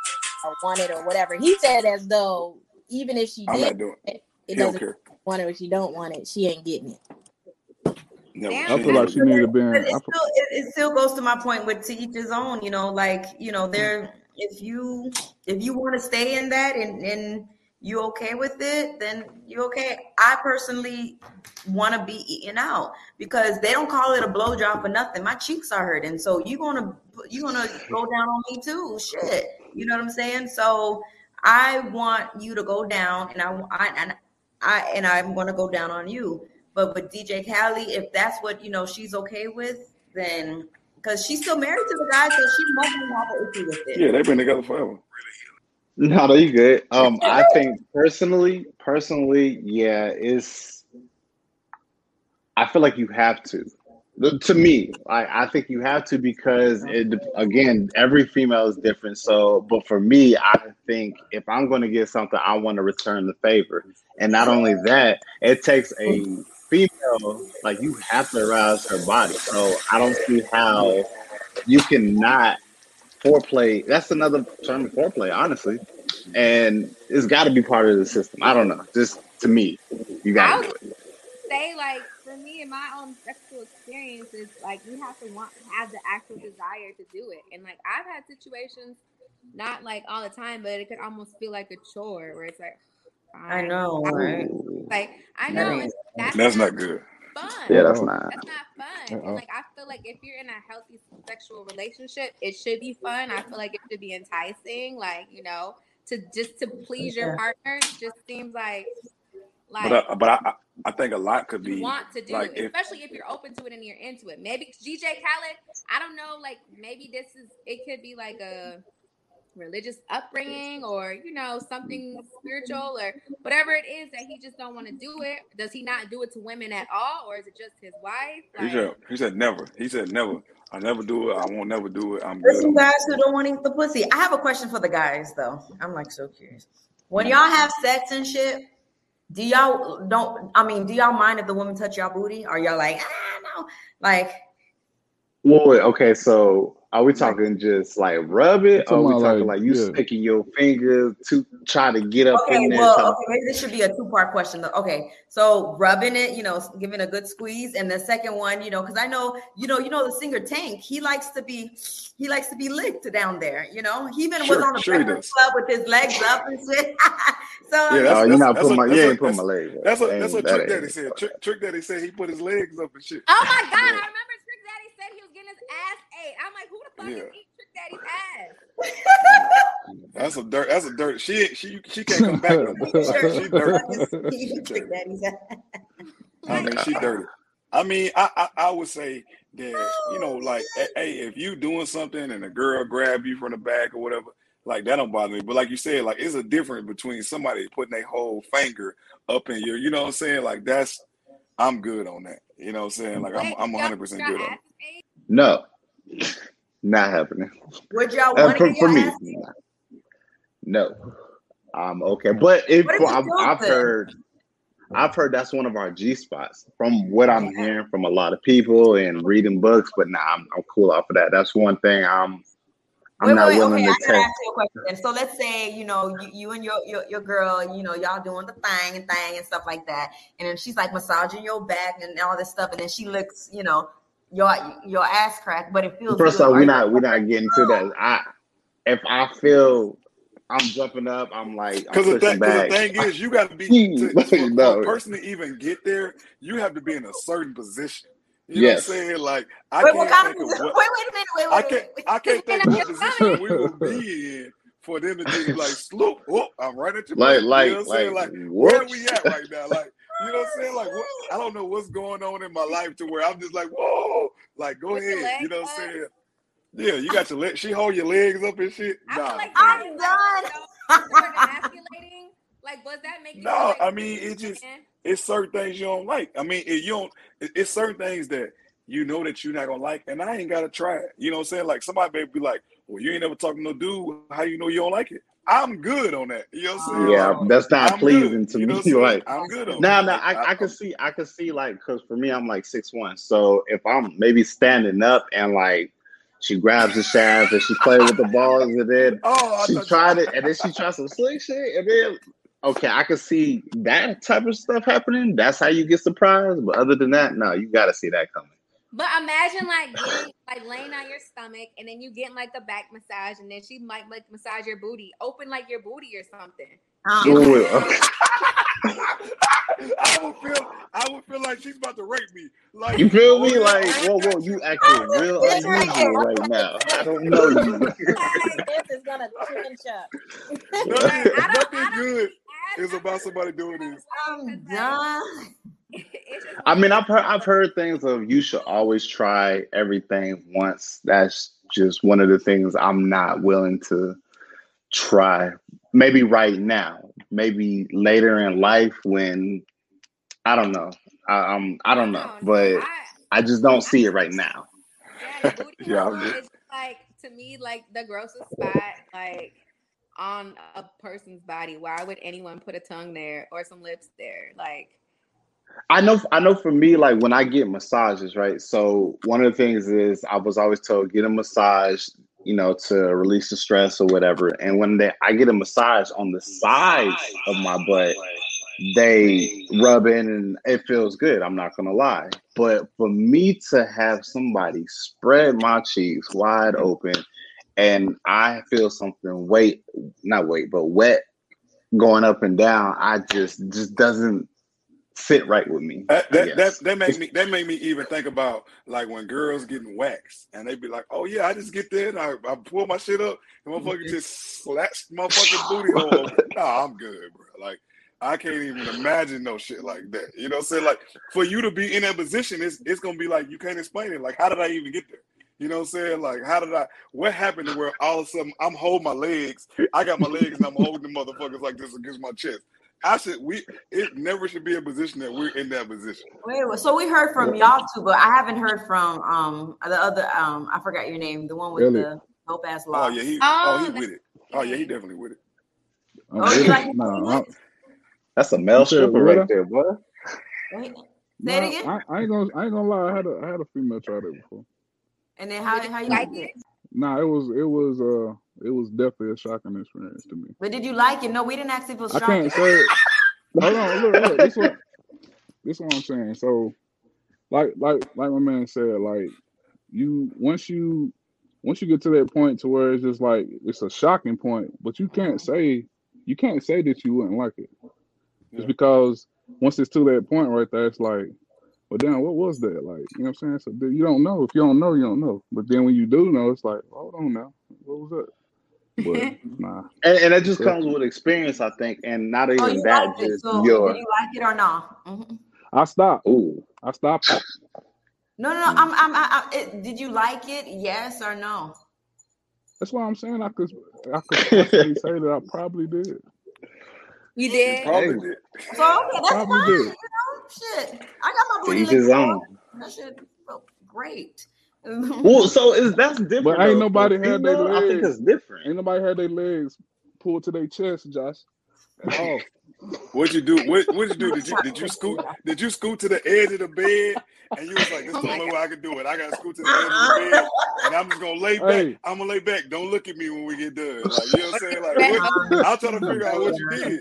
want it" or whatever, he said as though even if she I'm did, not doing it, it don't doesn't care. want it or she don't want it, she ain't getting it. Never. I feel like she need to be in. It still, it, it still goes to my point with to each his own. You know, like you know, there. If you if you want to stay in that and and you okay with it, then you okay. I personally want to be eaten out because they don't call it a blowjob for nothing. My cheeks are hurting, so you gonna you gonna go down on me too. Shit, you know what I'm saying? So I want you to go down, and I I and I and I'm gonna go down on you. But with DJ Khaled, if that's what you know she's okay with, then because she's still married to the guy, so she must have an issue with it. Yeah, they've been together forever. No, no, you good. Um, I think personally, personally, yeah, it's. I feel like you have to. To me, I, I think you have to because it again, every female is different. So, but for me, I think if I'm going to get something, I want to return the favor. And not only that, it takes a female like you have to arouse her body. So I don't see how you cannot foreplay. That's another term, foreplay, honestly. And it's got to be part of the system. I don't know. Just to me, you got to do it. say like for me in my own sexual experience is like you have to want have the actual desire to do it. And like I've had situations, not like all the time, but it could almost feel like a chore where it's like I know, right? like I know ain't- that's, That's not not good. fun. Yeah, that's not. That's not fun. Uh-uh. And like I feel like if you're in a healthy sexual relationship, it should be fun. I feel like it should be enticing. Like you know, to just to please your partner just seems like like But I, but I, I- I think a lot could you be want to do like it, if especially if you're open to it and you're into it. Maybe DJ Khaled, I don't know, like maybe this is it could be like a religious upbringing or you know something spiritual or whatever it is that he just don't want to do it. Does he not do it to women at all, or is it just his wife? he said he said never. He said never. I never do it. I won't never do it. I'm There's good. some guys who don't want to eat the pussy. I have a question for the guys though. I'm like so curious. When y'all have sex and shit, do y'all don't? I mean, do y'all mind if the woman touch y'all booty? Or y'all like, ah, no, like Whoa, wait, okay, so are we talking just like rub it, or are we talking like, like you yeah. sticking your fingers to try to get up Okay, in there? well, okay, maybe this should be a two-part question. Okay, so rubbing it, you know, giving a good squeeze, and the second one, you know, because I know, you know, you know, the singer Tank, he likes to be, he likes to be licked down there. You know, he even was on the sure he Breakfast. Club with his legs up and shit. so I Yeah, that's, Oh, you that's, not putting my- that's you ain't put that's, my legs up. that's what Ain't- that's what that Trick ain't- Daddy said. Trick, Trick Daddy said he put his legs up and shit. Oh my god, I remember Trick Daddy said he was getting his ass ate. I'm like, who the fuck Yeah. is eating Trick Daddy's ass? That's a dirt. That's a dirt. She she she can't come back no more. She dirty. Trick dirty. Daddy's I mean, she dirty. I mean, I, I I would say that you know, like, hey, if you doing something and a girl grab you from the back or whatever, like that don't bother me. But like you said, like it's a difference between somebody putting their whole finger up in your, you know what I'm saying? Like that's, I'm good on that. You know what I'm saying? Like I'm I'm 100 percent good on. it. No, not happening. Would y'all Uh, want to for, for me, no. I'm okay, but if if I've, I've heard, I've heard that's one of our G spots from what I'm hearing from a lot of people and reading books. But nah, I'm, I'm cool off of that. That's one thing I'm I'm Wait, not wait, willing Okay, I to gotta take. ask you a question. So let's say you know you, you and your, your your girl, you know, y'all doing the thing and thing and stuff like that, and then she's like massaging your back and all this stuff, and then she looks, you know, your your ass crack, but it feels First good. off, we're you not we're not getting to that. I if I feel I'm jumping up, I'm like Because the pushing thing, the thing is, you got to be to, for, for no. a person to even get there. You have to be in a certain position. You Yes. know what I'm saying? Like I Wait, can't think of of wait, wait a minute, wait, I wait, can't wait. I can't think of what position we will be in for them to be like, "Sloop, whoop, I'm right at your Like butt." like you know what I'm saying? like Like where whoops. we at right now? Like you know what I'm saying? Like what, I don't know what's going on in my life to where I'm just like, whoa, like go With ahead. You know what? I'm saying? Yeah, you got your leg. She hold your legs up and shit. I feel Nah, like. I'm done. emasculating. Like, was that make No, like I mean it just it's certain things you don't like. I mean, it, you don't. it- It's certain things that you know that you're not gonna like, and I ain't gotta try it. You know what I'm saying? Like somebody may be like, "Well, you ain't never talking to no dude. How you know you don't like it?" I'm good on that. You know what I'm saying? Yeah, Like, that's not I'm pleasing good. to You me. Like, I'm good on now, that. now I, I, I can see, I can see, like, cause for me, I'm like six one. So if I'm maybe standing up and like she grabs the shaft and she plays with the balls and then oh, she tried it and then she tried some slick shit and then okay, I can see that type of stuff happening. That's how you get surprised. But other than that, no, you got to see that coming. But imagine like getting like laying on your stomach and then you getting like the back massage and then she might like massage your booty, open like your booty or something. Uh-uh. Ooh, I would feel, I would feel like she's about to rape me. Like You feel me? Oh, like, oh, whoa, whoa, you acting real unusual right now. I don't know you. this is gonna clinch up. nothing, nothing good is about somebody doing this. I'm done. I mean, I've heard I've heard things of you should always try everything once. That's just one of the things I'm not willing to try. Maybe right now, maybe later in life when I don't know. I, I'm I don't know, but I just don't see it right now. Yeah, It's like to me like the grossest spot like on a person's body. Why would anyone put a tongue there or some lips there? Like I know I know for me, like when I get massages, right? So one of the things is I was always told get a massage, you know, to release the stress or whatever. And when they I get a massage on the sides of my butt, they rub in and it feels good. I'm not gonna lie. But for me to have somebody spread my cheeks wide open and I feel something weight, not weight, but wet going up and down, I just just doesn't sit right with me. That, I that, that, that made me that made me even think about like when girls getting waxed and they be like, oh yeah, I just get there and I, I pull my shit up and motherfucker just slaps my fucking booty hole. Nah, I'm good, bro. Like I can't even imagine no shit like that. You know what I'm saying? Like for you to be in that position, it's it's gonna be like you can't explain it. Like how did I even get there? You know what I'm saying? Like how did I what happened to where all of a sudden I'm holding my legs, I got my legs and I'm holding the motherfuckers like this against my chest. I said we it never should be a position that we're in that position. Wait, wait, so we heard from y'all too, but I haven't heard from um the other um I forgot your name, the one with Really? the dope ass law. Oh yeah, he oh, he with it. Oh yeah, he definitely with it. Oh, you like Nah, I, That's a male stripper right there, boy. Wait, say nah, it again. I, I ain't gonna I ain't gonna lie. I had a I had a female try that before. And then how how you like like it? Nah, it was it was uh it was definitely a shocking experience to me. But did you like it? No, we didn't ask if it was I can't say. Hold on, look, look. This what this what I'm saying. So, like, like, like my man said, like, you once you once you get to that point to where it's just like it's a shocking point, but you can't say you can't say that you wouldn't like it. It's because once it's to that point right there, it's like, well, damn, what was that? Like, you know what I'm saying? So you don't know. If you don't know, you don't know. But then when you do know, it's like, hold on now, what was that? But nah. And, and it just Yeah. comes with experience, I think, and not even Oh, you that, liked it. just So your. did you like it or not? Mhm. I stopped. Ooh. I stopped. No, no, no. I'm, I'm, I, I, it, did you like it? Yes or no? That's why I'm saying I could I could confidently say that I probably did. you did? Probably did. So okay, that's Probably fine. did. You shit. I got my To booty each his licked own. That shit felt great. Well, so is that's different. But though. ain't For nobody had their female, I think it's different. Ain't nobody had their legs pulled to their chest, Josh. Oh. At all. What you do? What what you do? Did you did you scoot? Did you scoot to the edge of the bed? And you was like, "This is the oh only way I can do it. I gotta scoot to the edge of the bed, and I'm just gonna lay back. Hey. I'm gonna lay back. Don't look at me when we get done. Like you know what I'm saying? Like what, I'm trying to figure out what you did.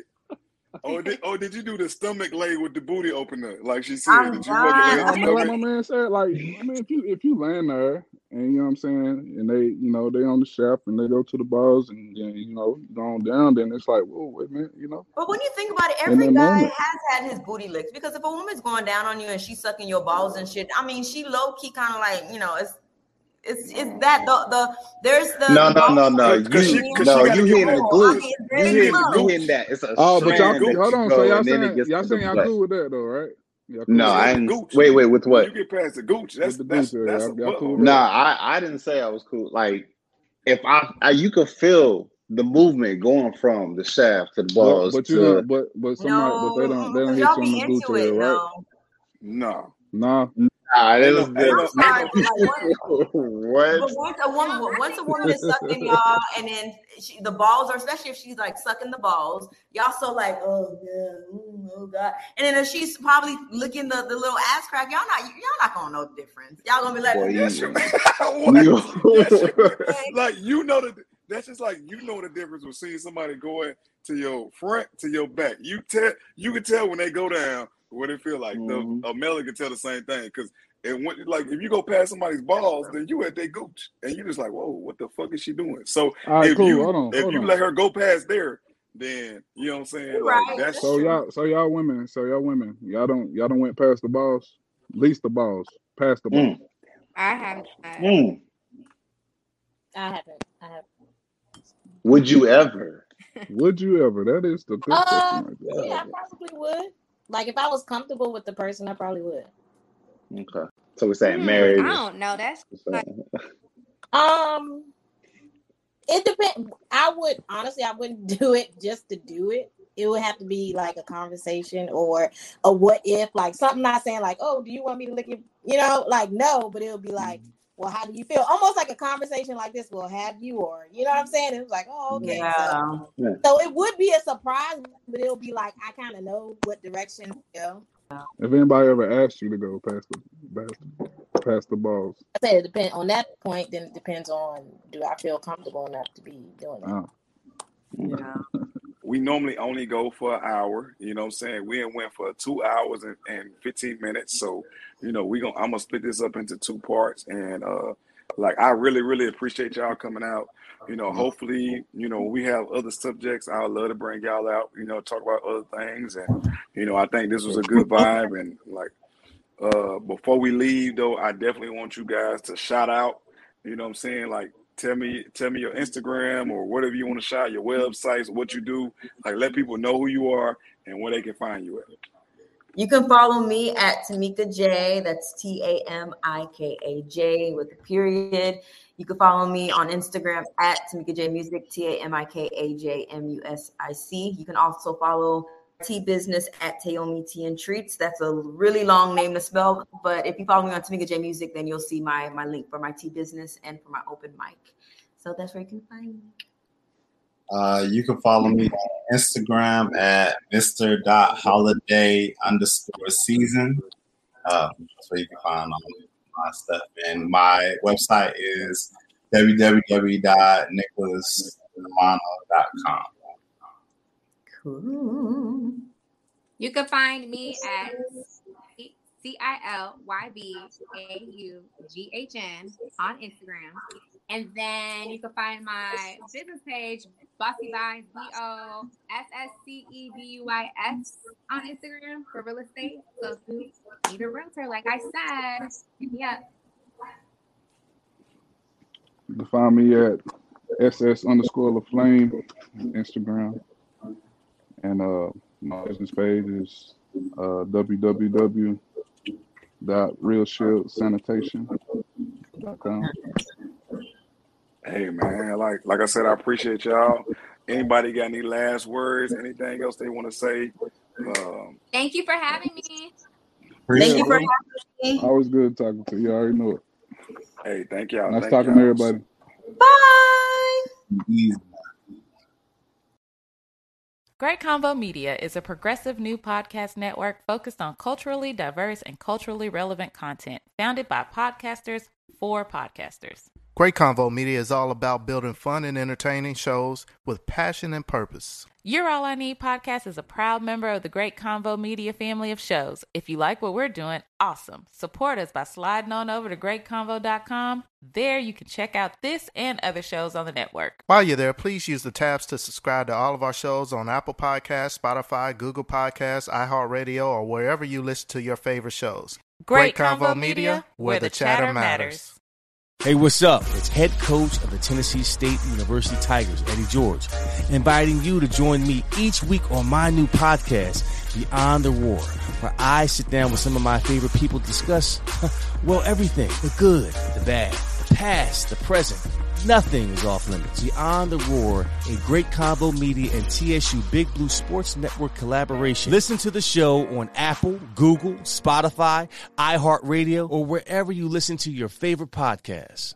Or did or did you do the stomach lay with the booty opener? Like she said, I'm did you fucking lay Nah, on the man, like my man said, like I mean, if you if you land there and you know what I'm saying, and they you know they on the shaft and they go to the bars and then you know go on down, then it's like, whoa, wait a minute, you know, But when you think about it, every that guy moment. has had his booty licked because if a woman's going down on you and she's sucking your balls and shit, I mean, she low key kind of like you know, it's it's it's that the the there's the No, no, no, balls no. Cause You she cause no, you get hitting the more. I glute. mean, it's You very hitting get the close. you hitting that. It's a Oh, but y'all strand hold on, so y'all and then it saying gets y'all saying the y'all cool with that though, right? Cool No, I that? didn't. gooch. Wait, wait. With what? you get past the gooch, that's the that's boots, yeah, that's a y'all, y'all cool butthole. with Nah. I I didn't say I was cool. Like if I, I you could feel the movement going from the shaft to the balls but you to don't but but somebody but they don't they don't hit y'all on the into booty it. area, right? No, No. Nah. Nah, it Ain't was no- ain't no- good. ain't no- what? But once a woman, once a woman is sucking y'all, and then she, the balls, or especially if she's like sucking the balls, y'all so like, oh yeah, oh god, and then if she's probably licking the, the little ass crack, y'all not y'all not gonna know the difference. Y'all gonna be like, Boy, Yes, you- You- Yes, you- like you know the that's just like you know the difference with seeing somebody going to your front to your back. You tell you can tell when they go down what it feel like. Mm-hmm. The a male can tell the same thing because and when like if you go past somebody's balls, then you at their gooch and you just like, whoa, what the fuck is she doing? So All right, if cool. you Hold on, if hold you on. let her go past there, then you know what I'm saying. You Like right, that's So y'all, so y'all women, so y'all women, y'all don't, y'all don't went past the balls, least the balls, past the balls. I haven't. tried. Mm. I haven't. I haven't. Would you ever? Would you ever? That is the good Uh, question right yeah, I probably would. Like if I was comfortable with the person, I probably would. Okay. So we're saying Hmm, marriage. I don't know. That's like, Um, it depends. I would honestly, I wouldn't do it just to do it. It would have to be like a conversation or a what if, like something not saying like, oh, do you want me to lick you? You know, like no, but it would be like, well, how do you feel? Almost like a conversation like this. will have you or you know what I'm saying? It was like, oh, okay. So, yeah. so it would be a surprise, but it'll be like I kind of know what direction to go. If anybody ever asked you to go past the past, the- past the balls, I say it depends on that point. Then it depends on do I feel comfortable enough to be doing it. oh, Yeah. We normally only go for an hour. You know what I'm saying? We went for two hours and, and 15 minutes. So, you know, we gonna I'm gonna split this up into two parts. And uh like I really, really appreciate y'all coming out. You know, hopefully, you know, we have other subjects. I'd love to bring y'all out, you know, talk about other things. And, you know, I think this was a good vibe. And like uh before we leave though, I definitely want you guys to shout out, you know what I'm saying? Like tell me tell me your Instagram or whatever you want to shout, your websites, what you do. Like let people know who you are and where they can find you at. You can follow me at Tamika J. That's T A M I K A J with a period. You can follow me on Instagram at Tamika J Music, T A M I K A J M U S I C. You can also follow T Business at Taomi Tea and Treats. That's a really long name to spell, but if you follow me on Tamika J Music, then you'll see my my link for my Tea Business and for my open mic. So that's where you can find me. Uh, you can follow me on Instagram at Mr. Holiday underscore season. Uh, that's where you can find all my stuff. And my website is www.nicholasmano.com. Cool. you can find me at C I L Y B A U G H N on Instagram. And then you can find my business page, Bossy Vibes, B O S S C E B U I S, on Instagram for real estate. So if you need a realtor, like I said, up. you can find me at ss underscore flame on Instagram, and uh, my business page is uh, www.realshieldSanitation.com. Hey man, like like I said, I appreciate y'all. Anybody got any last words? Anything else they want to say? Um, Thank you for having me. Thank you for having me. Always good talking to you. I already know it. hey, thank y'all. Nice thank talking y'all. to everybody. Bye. Easy. Great Convo Media is a progressive new podcast network focused on culturally diverse and culturally relevant content, founded by podcasters for podcasters. Great Convo Media is all about building fun and entertaining shows with passion and purpose. You're All I Need podcast is a proud member of the Great Convo Media family of shows. If you like what we're doing, awesome. Support us by sliding on over to greatconvo.com. There you can check out this and other shows on the network. While you're there, please use the tabs to subscribe to all of our shows on Apple Podcasts, Spotify, Google Podcasts, iHeartRadio, or wherever you listen to your favorite shows. Great Convo Media, where the chatter matters. Hey, what's up? It's head coach of the Tennessee State University Tigers, Eddie George, inviting you to join me each week on my new podcast, Beyond the Roar, where I sit down with some of my favorite people to discuss, well, everything the good, the bad, the past, the present, Nothing is off limits. Beyond the Roar, a Great Convo Media and TSU Big Blue Sports Network collaboration. Listen to the show on Apple, Google, Spotify, iHeartRadio, or wherever you listen to your favorite podcasts.